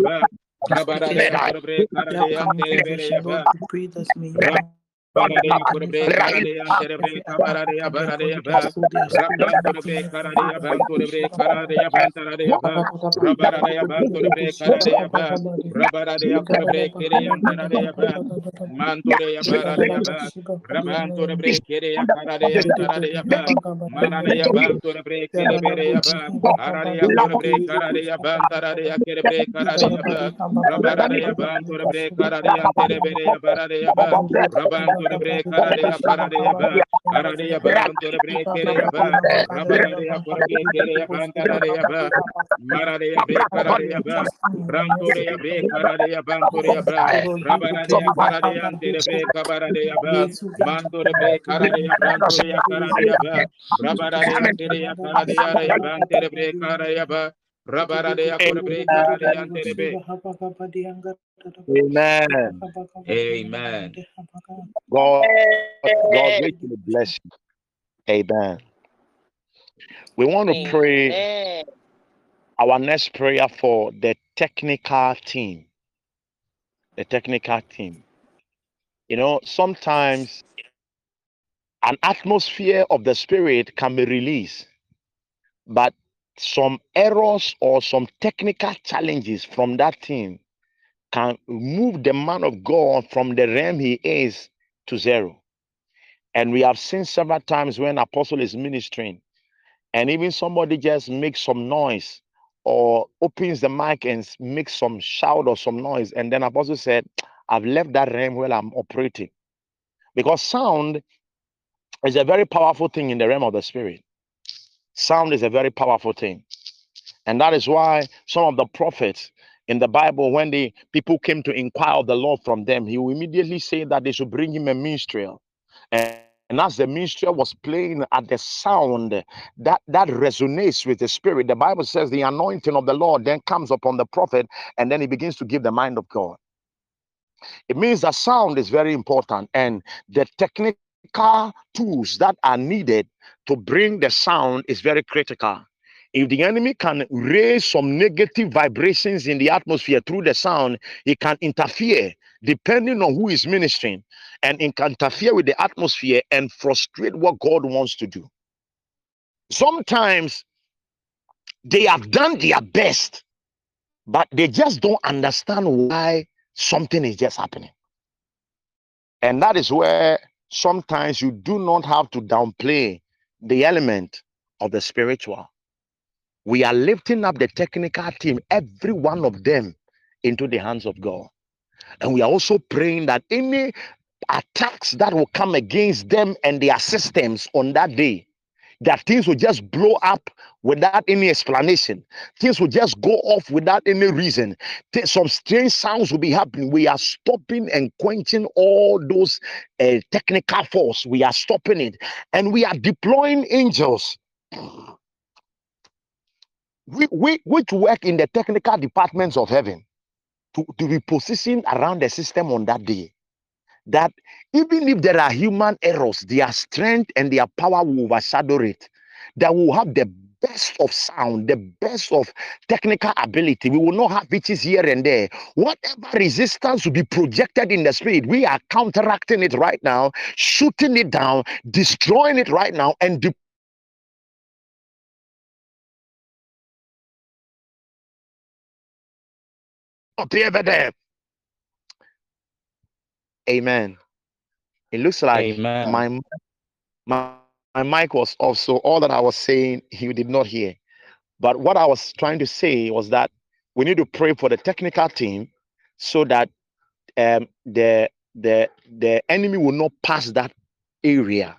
let them align, let them align. Ribereya Karadeyan Turbre Kabaradaya Ba Raban Turbre Karadaya Kareyan Terebeya Baradaya Ba Rabaradaya Kurbre Tereya Brantaradaya Ba Rabaradaya Kurbre Karadaya Ban Terebeya Ba Rakuriyan Taradaya Be Kabaradaya Ba Rabaradaya Kanturbre Karadaya Ba Maradaya Be Terebeya Ba Rabaradaya Kurbre Karadaya Ban Taradaya Ba Sharadaya Kurbre Karadaya Terebe Kabaradaya Baradaya Ba Rakan Terebre Karadaya Karadaya Terebeya Baradaya Ba Rabaradaya Kurbre Karadaya Terebeya Ba Baradia kurbe karadia terebre kabaradia baradia ba rabban karadia ban kurbe karadia ban taradia ba kurbe karadia ba rabaradia kurbe kiriyan taradia ba mantureya baradia ba rabban kurbe kiriya karadia taradia ba manadia ban kurbe kiribereya ba aradia kurbe karadia ban taradia kirbe karadia ba rabaradia ban kurbe karadia terebereya baradia ba rabban bre karadeya paradeya ba aradeya ba antore bre kereya ba rabaradeya korbe kereya ba ba maradeya bre karadeya ba rantoreya bre karadeya ba ba rabaradeya karadeya antere bre kabaradeya ba mantore bre karadeya ba ba rabaradeya kereya karadeya reya ba antere bre karadeya ba rabaradeya korbe karadeya antere bre Amen. Amen. God, God richly bless you. Amen. We want to pray our next prayer for the technical team. The technical team. You know, sometimes an atmosphere of the spirit can be released, but some errors or some technical challenges from that team can move the man of God from the realm he is to zero. And we have seen several times when apostle is ministering, and even somebody just makes some noise or opens the mic and makes some shout or some noise, and then apostle said, "I've left that realm where I'm operating," because sound is a very powerful thing in the realm of the spirit. Sound is a very powerful thing, and that is why some of the prophets in the Bible, when the people came to inquire of the Lord from them, he will immediately say that they should bring him a minstrel. And, and as the minstrel was playing at the sound that that resonates with the spirit, the Bible says the anointing of the Lord then comes upon the prophet, and then he begins to give the mind of God. It means that sound is very important, and the technical tools that are needed to bring the sound is very critical if the enemy can raise some negative vibrations in the atmosphere through the sound, it can interfere depending on who is ministering and it can interfere with the atmosphere and frustrate what God wants to do. Sometimes they have done their best, but they just don't understand why something is just happening. And that is where sometimes you do not have to downplay the element of the spiritual. We are lifting up the technical team, every one of them, into the hands of God. And we are also praying that any attacks that will come against them and their systems on that day, that things will just blow up without any explanation. Things will just go off without any reason. Some strange sounds will be happening. We are stopping and quenching all those uh, technical force. We are stopping it. And we are deploying angels. We, we, which work in the technical departments of heaven to, to be positioned around the system on that day that even if there are human errors, their strength and their power will overshadow it. That will have the best of sound, the best of technical ability. We will not have bitches here and there. Whatever resistance will be projected in the spirit, we are counteracting it right now, shooting it down, destroying it right now, and de- over there. Amen. It looks like Amen. my my my mic was off, so all that I was saying he did not hear. But what I was trying to say was that we need to pray for the technical team so that um, the the the enemy will not pass that area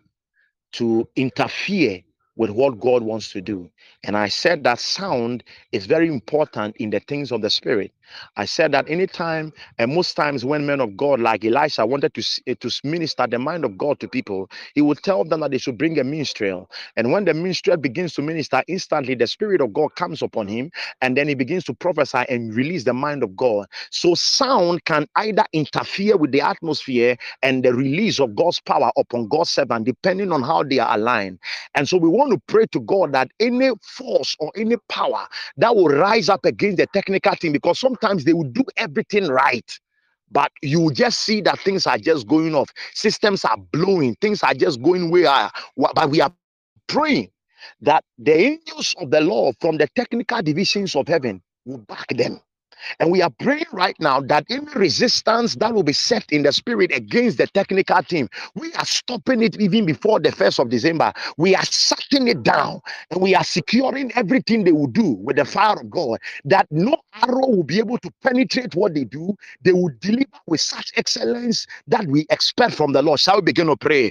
to interfere with what God wants to do. And I said that sound is very important in the things of the spirit. I said that anytime and most times when men of God like Elisha wanted to, eh, to minister the mind of God to people, he would tell them that they should bring a minstrel. And when the minstrel begins to minister, instantly the spirit of God comes upon him and then he begins to prophesy and release the mind of God. So sound can either interfere with the atmosphere and the release of God's power upon God's servant, depending on how they are aligned. And so we want to pray to God that any force or any power that will rise up against the technical team, because sometimes they will do everything right. But you just see that things are just going off, systems are blowing, things are just going where. But we are praying that the angels of the Lord from the technical divisions of heaven will back them and we are praying right now that any resistance that will be set in the spirit against the technical team, we are stopping it even before the 1st of December. We are shutting it down and we are securing everything they will do with the fire of God, that no arrow will be able to penetrate what they do. They will deliver with such excellence that we expect from the Lord. Shall we begin to pray?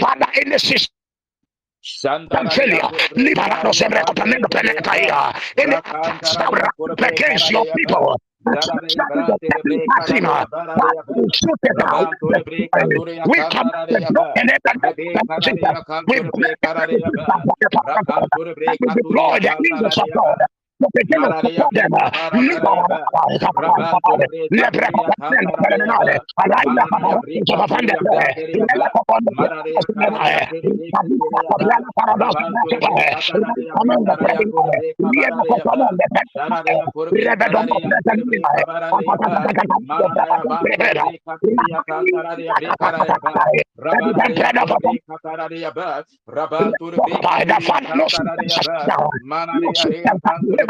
Father, in the system. Sandalia, liberado sempre contando planeta. In the against your people. We come Lord, the angels of God Rabba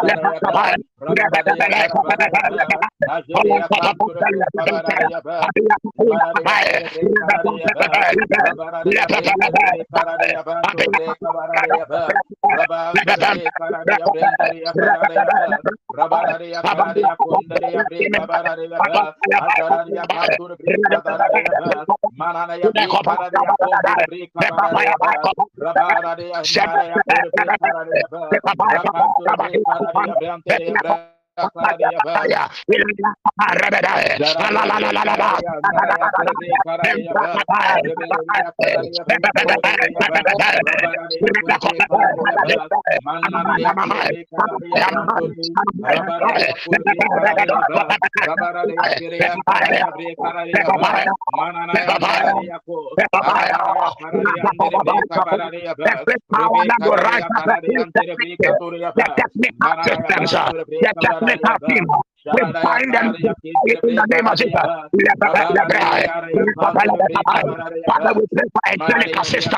ya ya ya ya ya ya ya ya ya ya ya We bind them in the name of Jesus. Father, we pray for angelic assistance.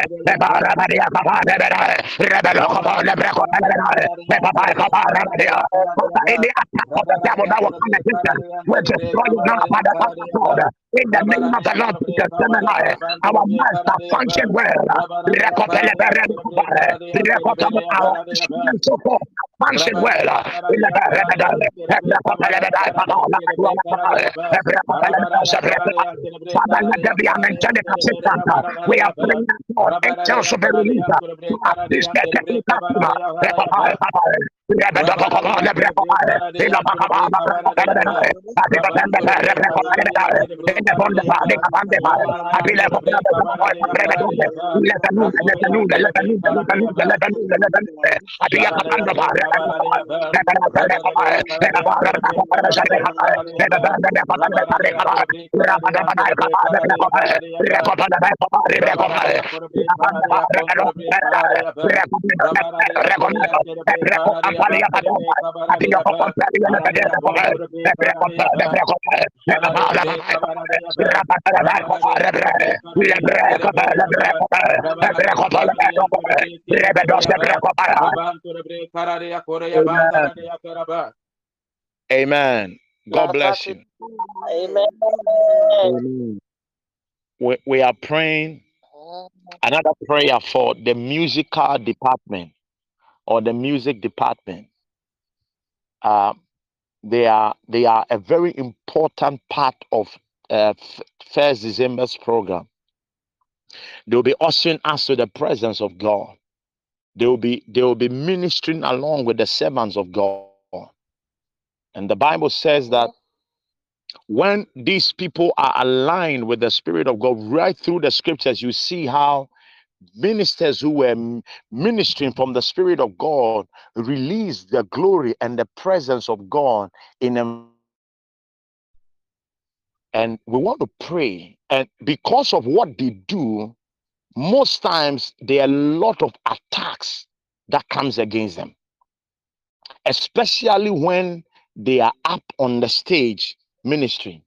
The we're destroying now by the power of God. In the name of the Lord Jesus, our master function well. Our so forth function well. Father, let there be an angelic assistance. We are praying for angels to be released to assist the technical Recommend Amen. God bless you. Amen. We, we are praying. Another prayer for the musical department or the music department. Uh, they are they are a very important part of uh, First December's program. They will be ushering us to the presence of God. They will be they will be ministering along with the servants of God. And the Bible says that when these people are aligned with the Spirit of God, right through the scriptures, you see how ministers who were ministering from the Spirit of God released the glory and the presence of God in them. And we want to pray. And because of what they do, most times there are a lot of attacks that comes against them especially when they are up on the stage ministering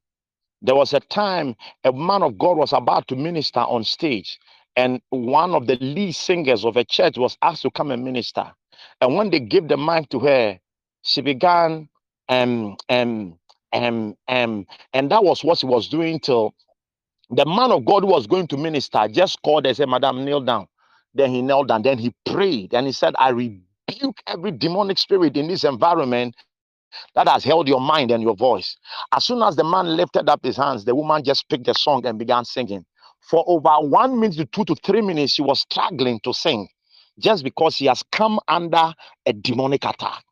there was a time a man of god was about to minister on stage and one of the lead singers of a church was asked to come and minister and when they gave the mic to her she began um um um um and that was what she was doing till the man of God was going to minister just called and said, Madam, kneel down. Then he knelt down. Then he prayed and he said, I rebuke every demonic spirit in this environment that has held your mind and your voice. As soon as the man lifted up his hands, the woman just picked the song and began singing. For over one minute to two to three minutes, he was struggling to sing just because he has come under a demonic attack.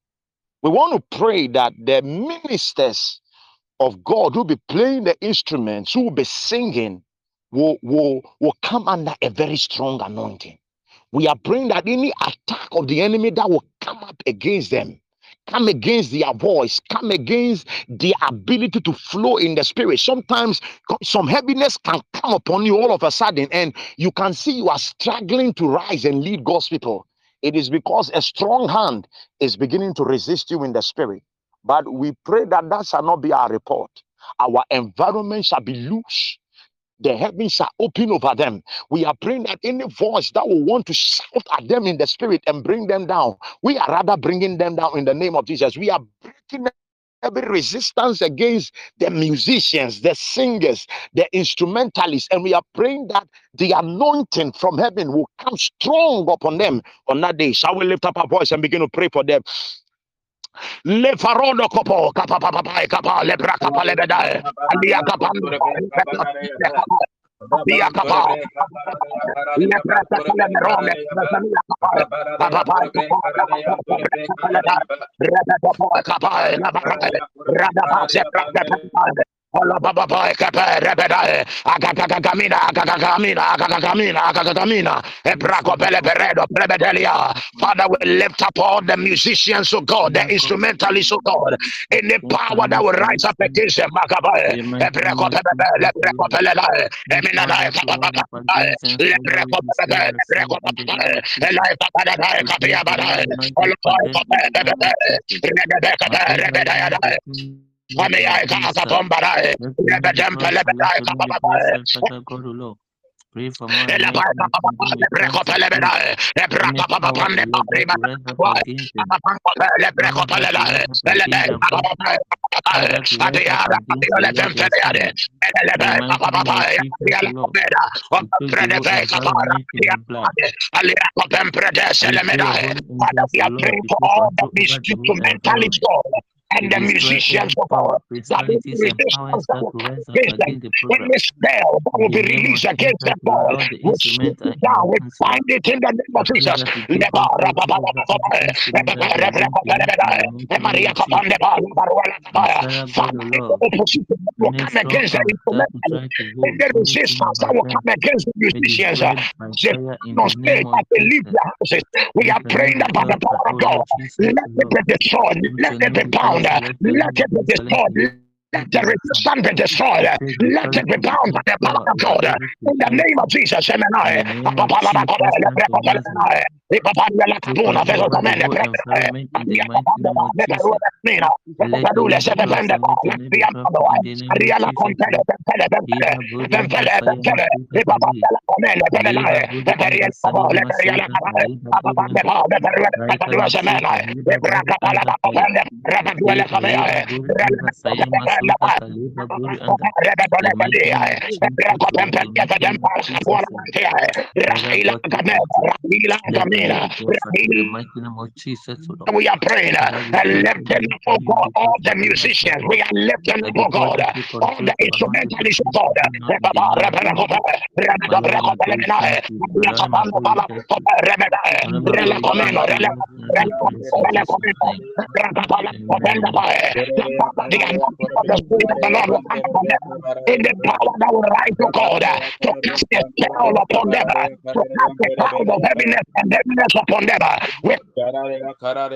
We want to pray that the ministers of God who will be playing the instruments, who will be singing, will, will, will come under a very strong anointing. We are praying that any attack of the enemy that will come up against them, come against their voice, come against their ability to flow in the spirit. Sometimes some heaviness can come upon you all of a sudden, and you can see you are struggling to rise and lead God's people. It is because a strong hand is beginning to resist you in the spirit. But we pray that that shall not be our report. Our environment shall be loose the heavens are open over them. We are praying that any voice that will want to shout at them in the spirit and bring them down, we are rather bringing them down in the name of Jesus. We are breaking every resistance against the musicians, the singers, the instrumentalists, and we are praying that the anointing from heaven will come strong upon them on that day. Shall we lift up our voice and begin to pray for them? Le farono kopo kapa papa kapa le bra kapa le beda alia kapa Via kapa le kapa le merone kapa papa kapa kapa la bra rada pa se bra kapa Ola baba boy kepe rebeda agagagamina agagagamina agagagamina agagagamina. Ebrako pele peredo prebedelia Father we lift up all the musicians of God the instrumentalists of God in the power that will rise up against them magabae ebrako pele ebrako pele la emina la kapapa lebrako pele ebrako pele elai papa da kapia bada ola boy kepe rebeda rebeda rebeda Mami ay ka ka pombara e. Rebedem pelebedai ka baba e. Pray for more and the musicians of our principalities and powers that will rise up against the program. Any spell that will be released against them, we speak down, we find it in the name of Jesus. Maria Kapande Father, opposition will come against the uh, instrumentalists, and the resistance that will come against the musicians. Don't stay, but they leave their houses. We are praying by the power of God, let it be destroyed, let it be bound let it be destroyed. Let the resistance be destroyed. Let it be bound by the power of God. In the name of Jesus, amen. We are praying and lifting for God all the musicians. We are lifting God all the instrumentalists of God. In the power that will rise to God to cast a spell upon them, to cast the cloud of heaviness and heaviness upon them. We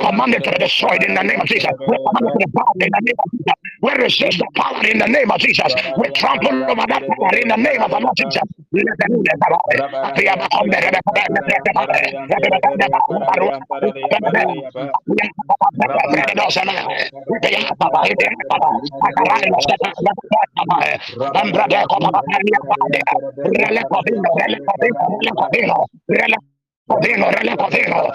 command it to be destroyed in the name of Jesus. We command it to be bound in the name of Jesus. We resist the power in the name of Jesus. We trample over that power in the name of the Lord Jesus. Covino, rele Codino, rele codino.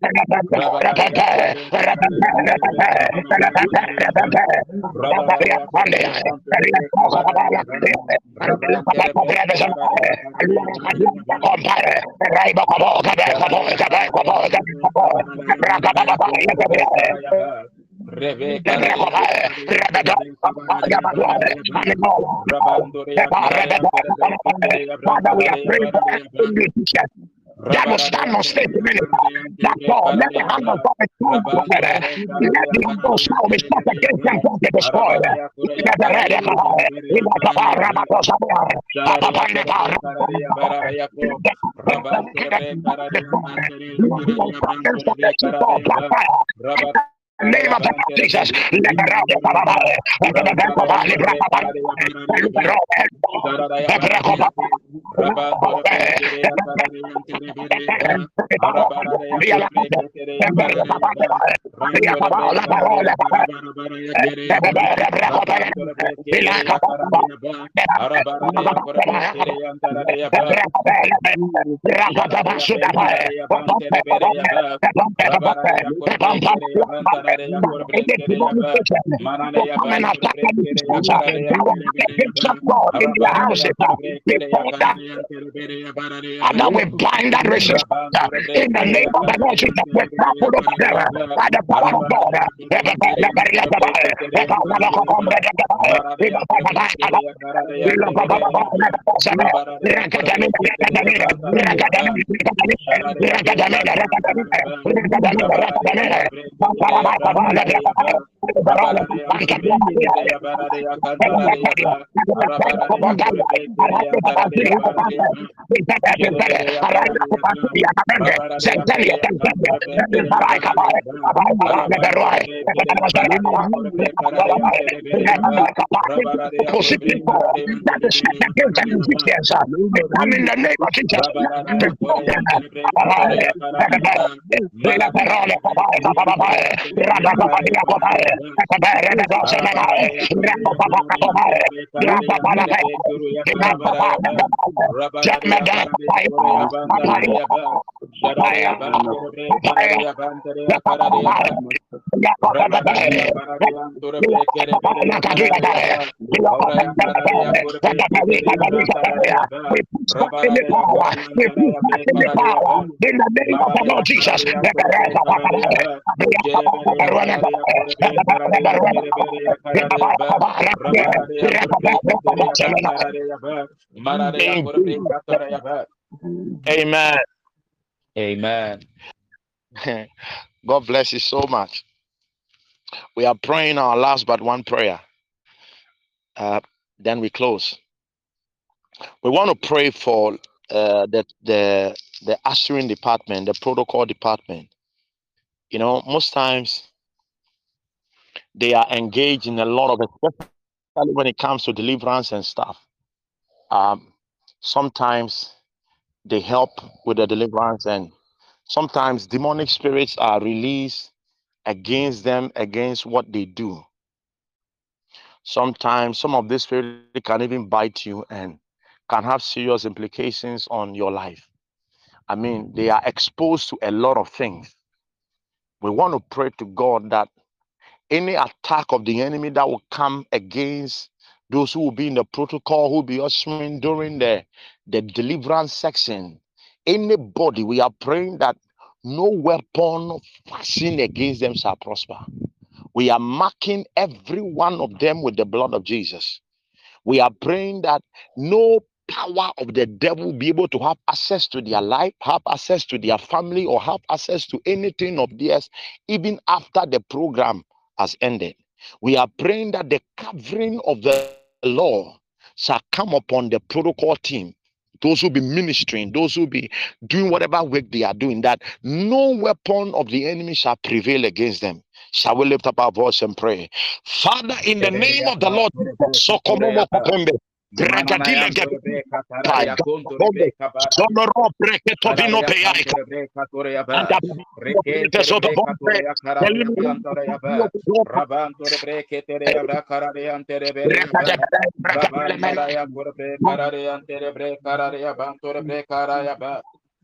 Covino. that will stand on stage That God, let the hand of God be turned together. Let the hand of God be shut against them to be destroyed. Let the red in the Papa Ramakosa, Papa Pandita, Rabba name of Jesus. Let the rock of Baba, let the back of Ali Brahma, let the rock of in the houses. And now we bind that resistance in the name of the Lord Jesus. We trample over there by the power of God. Come in the name of Jesus. In the name of the Lord Jesus. Amen. Amen. God bless you so much. We are praying our last but one prayer. Uh, then we close. We want to pray for uh, the the the ushering department, the protocol department. You know, most times they are engaged in a lot of, especially when it comes to deliverance and stuff. Um, sometimes they help with the deliverance, and sometimes demonic spirits are released against them, against what they do. Sometimes some of these spirits can even bite you and can have serious implications on your life. I mean, they are exposed to a lot of things. We want to pray to God that any attack of the enemy that will come against those who will be in the protocol, who will be ushering during the, the deliverance section, anybody, we are praying that no weapon fashioned against them shall prosper. We are marking every one of them with the blood of Jesus. We are praying that no power of the devil be able to have access to their life, have access to their family, or have access to anything of theirs, even after the program has ended. We are praying that the covering of the law shall come upon the protocol team. Those who be ministering, those who be doing whatever work they are doing, that no weapon of the enemy shall prevail against them. Shall we lift up our voice and pray? Father, in the name of the Lord, sono robre che to vino peiaika te sotto bombe rabanto rebre che te rebra carare antere rebre rabanto rebre carare antere rebre carare banto rebre caraya ba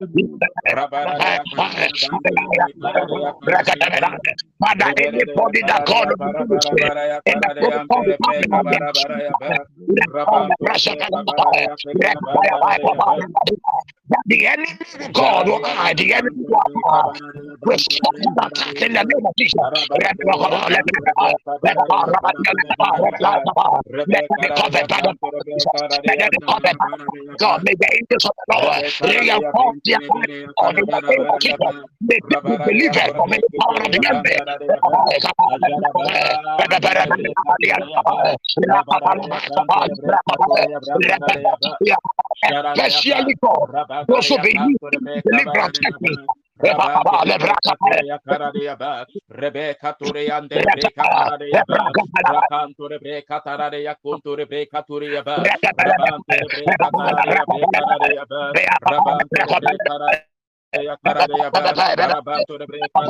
Father, anybody that God the enemy God will hide, the enemy will restore that in the name of Jesus. Let me cover by the let me cover God, may the angels of the Lord reinforce their on the name of Jesus. May people believe it from the power of the enemy. Especially God, Rebecca Turiande, Rebecca Taradeya, Rakan to Rebecca Taradeya, Kun to Rebecca Turiya, Rakan to Rebecca Taradeya, Rakan to Rebecca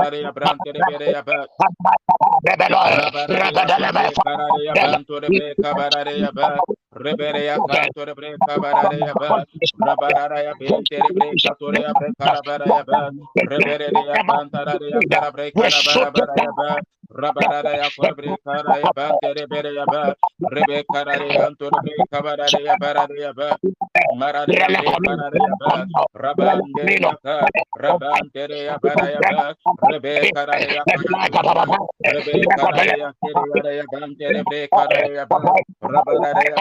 Rebecca Taradeya, Rebereya Katore Breka Baraya Ba, Rabaraya Bentere Breka Torea Breka Baraya Ba, Rebereya Bantaraya Bara Breka Baraya Ba, Rabaraya Fabrika Raya Bantere Bereya Ba, Rebeka Raya Antore Breka Baraya Baraya Ba, Mararaya Baraya Ba, Rabandeya Ka, Rabantereya Baraya Ba, Rebeka Raya Rebeka Raya Tere Raya Bantere Breka Raya Ba, Rabaraya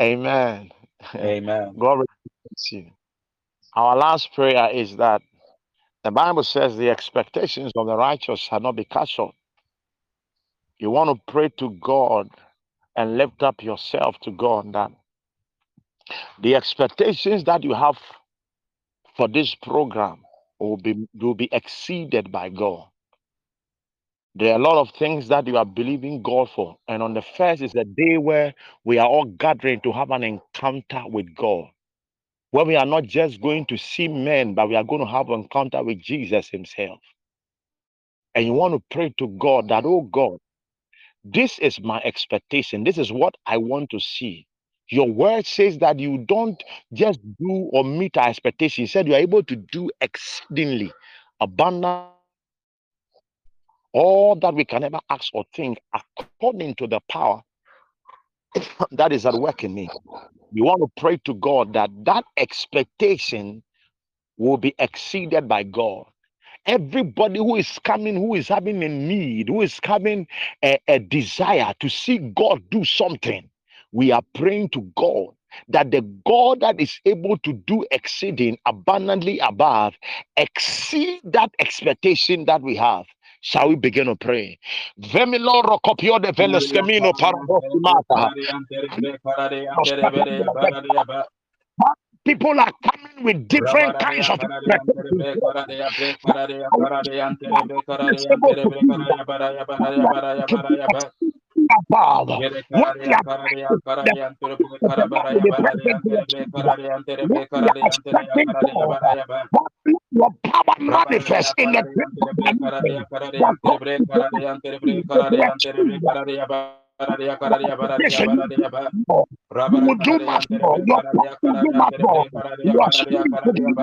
Amen. Amen. God bless you. Our last prayer is that the Bible says the expectations of the righteous shall not be cut short. You want to pray to God and lift up yourself to God that the expectations that you have for this program will be will be exceeded by God. There are a lot of things that you are believing God for. And on the first is the day where we are all gathering to have an encounter with God. Where we are not just going to see men, but we are going to have an encounter with Jesus Himself. And you want to pray to God that, oh God, this is my expectation. This is what I want to see. Your word says that you don't just do or meet our expectation. You said you are able to do exceedingly abundant all that we can ever ask or think according to the power that is at work in me. You want to pray to God that that expectation will be exceeded by God. Everybody who is coming, who is having a need, who is having a, a desire to see God do something, we are praying to God that the God that is able to do exceeding abundantly above exceed that expectation that we have. Shall we begin to pray? Vemiloro copio de velescamino para People are coming with different kinds of above. What they are your power manifest in the you will do much more. Your will do much more. Your spirit will do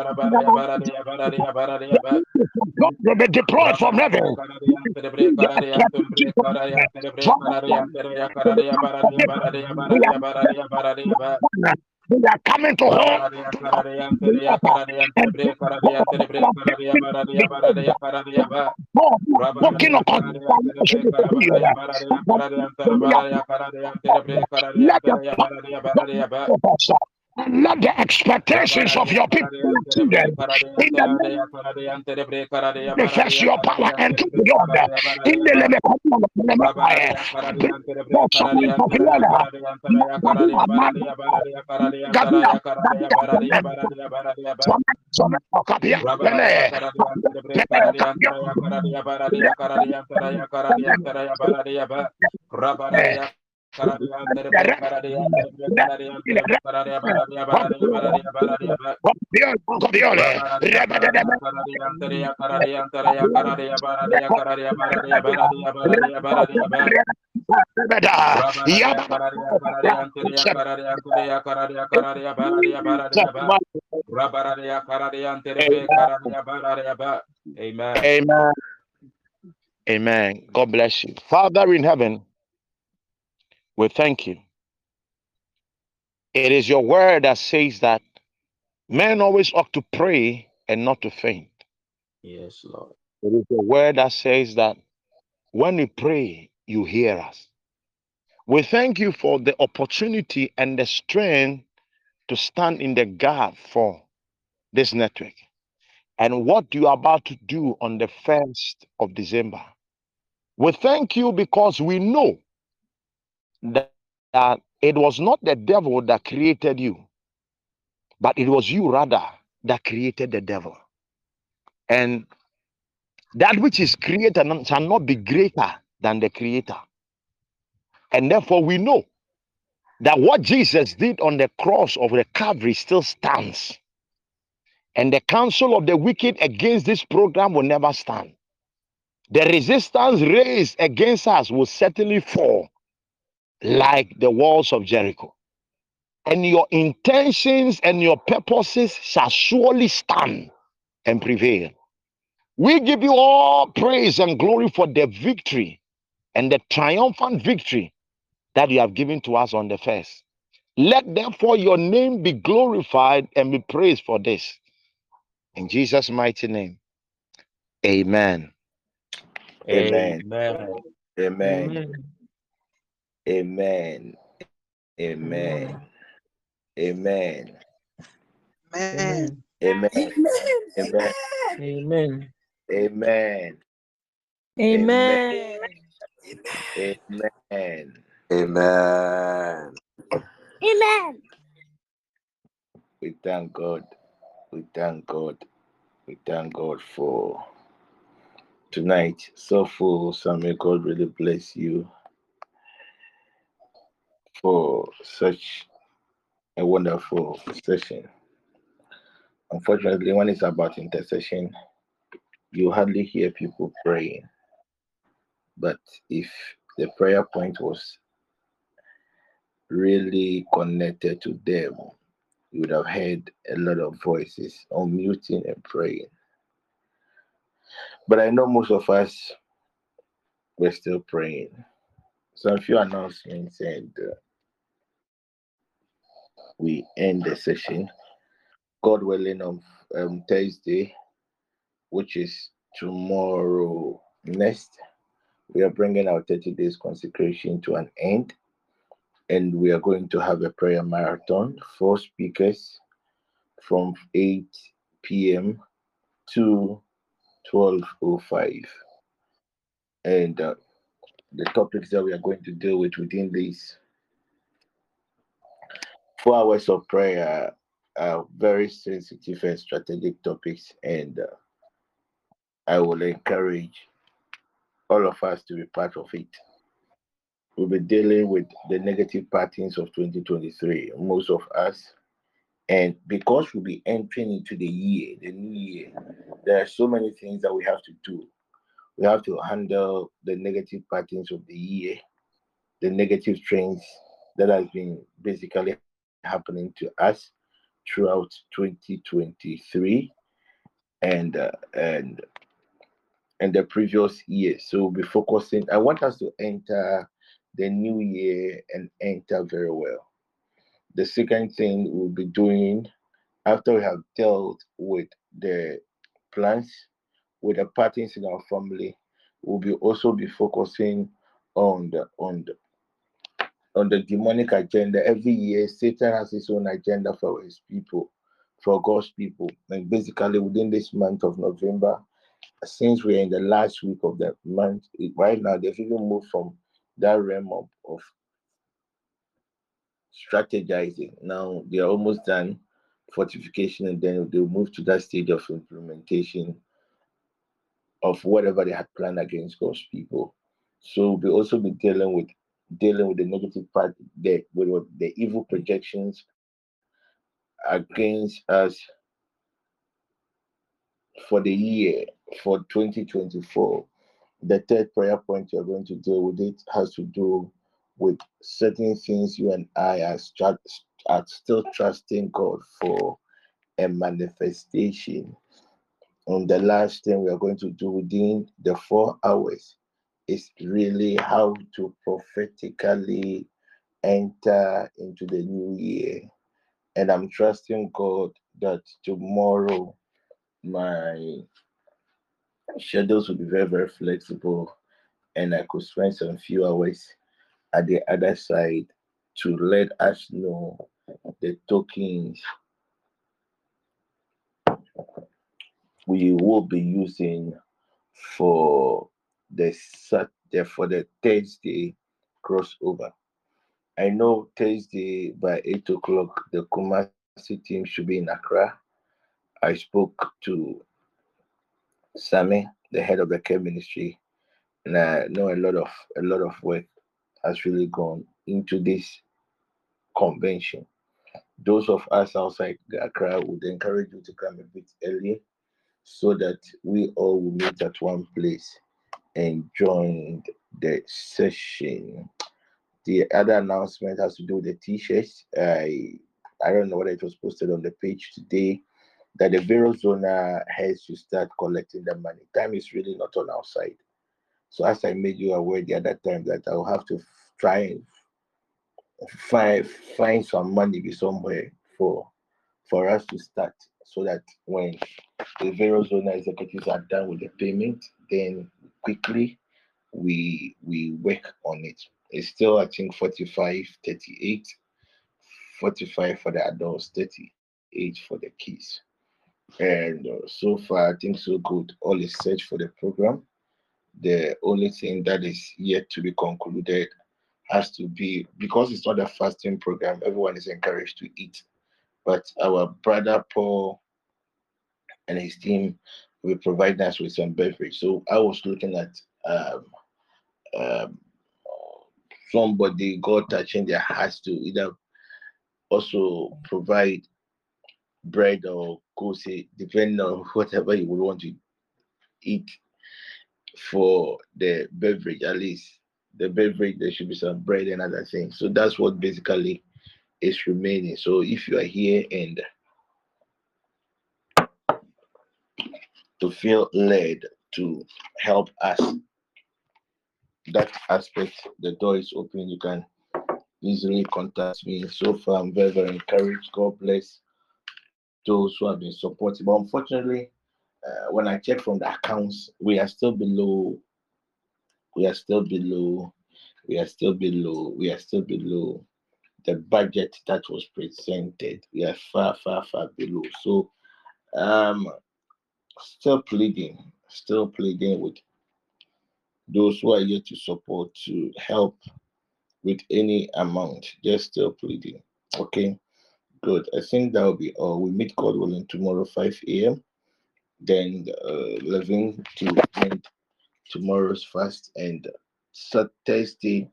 God will be deployed from heaven. They are coming to hell. Walking upon Let the let the expectations of your people manifest your power and to beyond in the of Amen. Amen. God bless you. Father in heaven, we thank you. It is your word that says that men always ought to pray and not to faint. Yes, Lord. It is your word that says that when we pray, you hear us. We thank you for the opportunity and the strength to stand in the gap for this network and what you are about to do on the 1st of December. We thank you because we know that, that it was not the devil that created you, but it was you rather that created the devil. And that which is created shall not be greater than the creator. And therefore, we know that what Jesus did on the cross of the Calvary still stands. And the counsel of the wicked against this program will never stand. The resistance raised against us will certainly fall like the walls of Jericho. And your intentions and your purposes shall surely stand and prevail. We give you all praise and glory for the victory and the triumphant victory that you have given to us on the first. Let therefore your name be glorified and be praised for this. In Jesus' mighty name. Amen. Amen. Amen. Amen. Amen. Amen. Amen. Amen. Amen. Amen. Amen. Amen. Amen. Amen. Amen. Amen. We thank God. We thank God. We thank God for tonight. So full, Samuel. God really bless you for such a wonderful session. Unfortunately, when it's about intercession, you hardly hear people praying. But if the prayer point was really connected to them, you would have heard a lot of voices unmuting and praying. But I know most of us were still praying. So a few announcements and uh, we end the session. God willing, on um, Thursday, which is tomorrow next, we are bringing our 30 days consecration to an end. And we are going to have a prayer marathon, four speakers from 8 p.m. to 12.05. And uh, the topics that we are going to deal with within these four hours of prayer are very sensitive and strategic topics. And uh, I will encourage all of us to be part of it. We'll be dealing with the negative patterns of 2023, most of us. And because we'll be entering into the year, the new year, there are so many things that we have to do. We have to handle the negative patterns of the year, the negative trends that has been basically happening to us throughout 2023 and uh, and and the previous year. So we'll be focusing. I want us to enter the new year and enter very well. the second thing we'll be doing after we have dealt with the plans, with the patterns in our family, we'll be also be focusing on the on the on the demonic agenda. Every year, Satan has his own agenda for his people, for God's people. And basically, within this month of November, since we're in the last week of the month, right now, they've even moved from that realm of, of strategizing. Now they are almost done fortification, and then they'll move to that stage of implementation of whatever they had planned against God's people. So we'll also be dealing with dealing with the negative part, the with the evil projections against us for the year for 2024. The third prayer point you're going to deal with it has to do with certain things you and I are, are still trusting God for a manifestation. And the last thing we are going to do within the four hours is really how to prophetically enter into the new year. And I'm trusting God that tomorrow my schedules will be very, very flexible and I could spend some few hours at the other side to let us know the tokens we will be using for the for the Thursday crossover. I know Thursday by eight o'clock the Kumasi team should be in Accra. I spoke to Sammy, the head of the care ministry, and I know a lot of a lot of work has really gone into this convention. Those of us outside Accra would encourage you to come a bit early so that we all will meet at one place and join the session. The other announcement has to do with the t-shirts. I I don't know whether it was posted on the page today that the Verozona has to start collecting the money. Time is really not on our side. So as I made you aware the other time that I'll have to try and find find some money somewhere for for us to start so that when the Verozona executives are done with the payment, then quickly we we work on it. It's still I think 45, 38, 45 for the adults, 38 for the kids. And uh, so far, I think so good. All is set for the program. The only thing that is yet to be concluded has to be because it's not a fasting program, everyone is encouraged to eat. But our brother Paul and his team will provide us with some beverage. So I was looking at um, um, somebody, God touching their hearts to either also provide bread or go say depending on whatever you would want to eat for the beverage, at least the beverage, there should be some bread and other things. So that's what basically is remaining. So if you are here and to feel led to help us, that aspect, the door is open. You can easily contact me. So far, I'm very, very encouraged. God bless those who have been supporting. But unfortunately, uh, when I check from the accounts, we are still below. We are still below. We are still below. We are still below the budget that was presented. We are far, far, far below. So, um, still pleading, still pleading with those who are here to support to help with any amount. Just still pleading. Okay. Good. I think that will be all. We meet God willing tomorrow, 5 a.m. Then uh, 11 to end tomorrow's fast. And Thursday,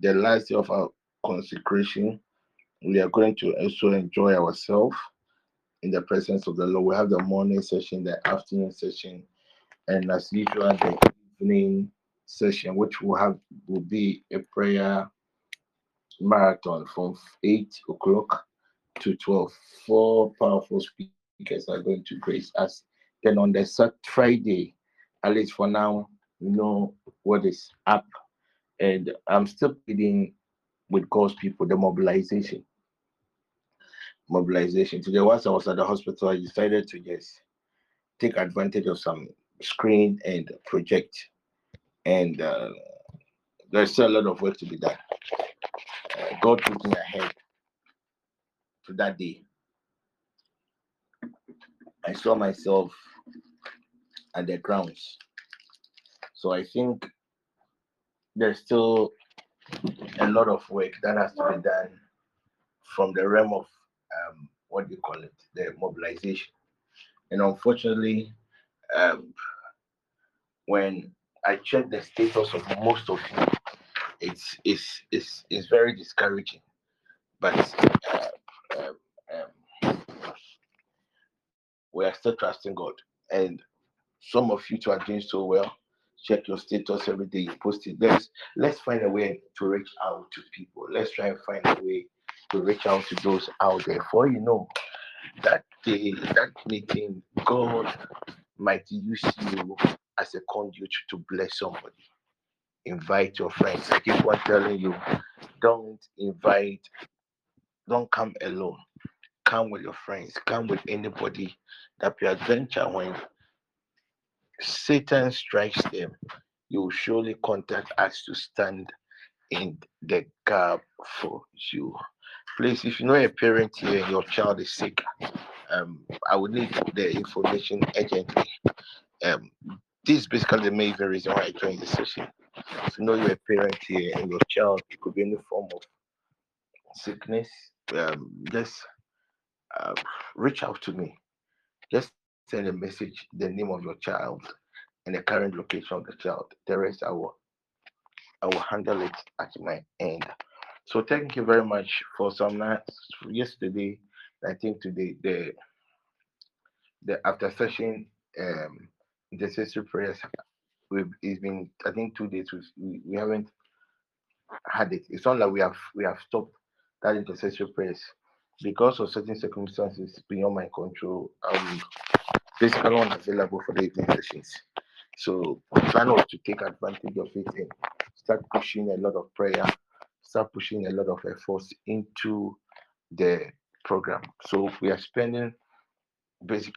the last day of our consecration, we are going to also enjoy ourselves in the presence of the Lord. We have the morning session, the afternoon session, and as usual, the evening session, which will have will be a prayer marathon from 8 o'clock to 12. Four powerful speakers are going to grace us. Then on the Friday, at least for now, you know what is up. And I'm still pleading with God's people, the mobilization. Mobilization. Today, once I was at the hospital, I decided to just take advantage of some screen and project. And uh, there's still a lot of work to be done. Uh, God took me ahead to that day. I saw myself at the grounds. So I think there's still a lot of work that has to be done from the realm of um, what do you call it, the mobilization. And unfortunately, um, when I check the status of most of you, it's it's it's, it's very discouraging. But uh, um, we are still trusting God, and some of you two are doing so well. Check your status every day. You post it. Let's let's find a way to reach out to people. Let's try and find a way to reach out to those out there. For you know, that day, that meeting, God might use you as a conduit to bless somebody. Invite your friends. I keep on telling you, don't invite, don't come alone. Come with your friends, come with anybody that you adventure when Satan strikes them, you will surely contact us to stand in the gap for you. Please, if you know a parent here and your child is sick, um, I would need the information urgently. Um, this is basically the main reason why I joined the session. If you know you're a parent here and your child it could be any form of sickness, um, just uh, reach out to me. Just send a message, the name of your child, and the current location of the child. The rest I will I will handle it at my end. So thank you very much for some nights yesterday. I think today the the after session um intercessory prayers we've it's been I think two days we we haven't had it. It's not like we have we have stopped that intercessory prayers because of certain circumstances beyond my control. Um basically unavailable for the evening sessions. So plan was to take advantage of it and start pushing a lot of prayer, start pushing a lot of efforts into the program. So we are spending basically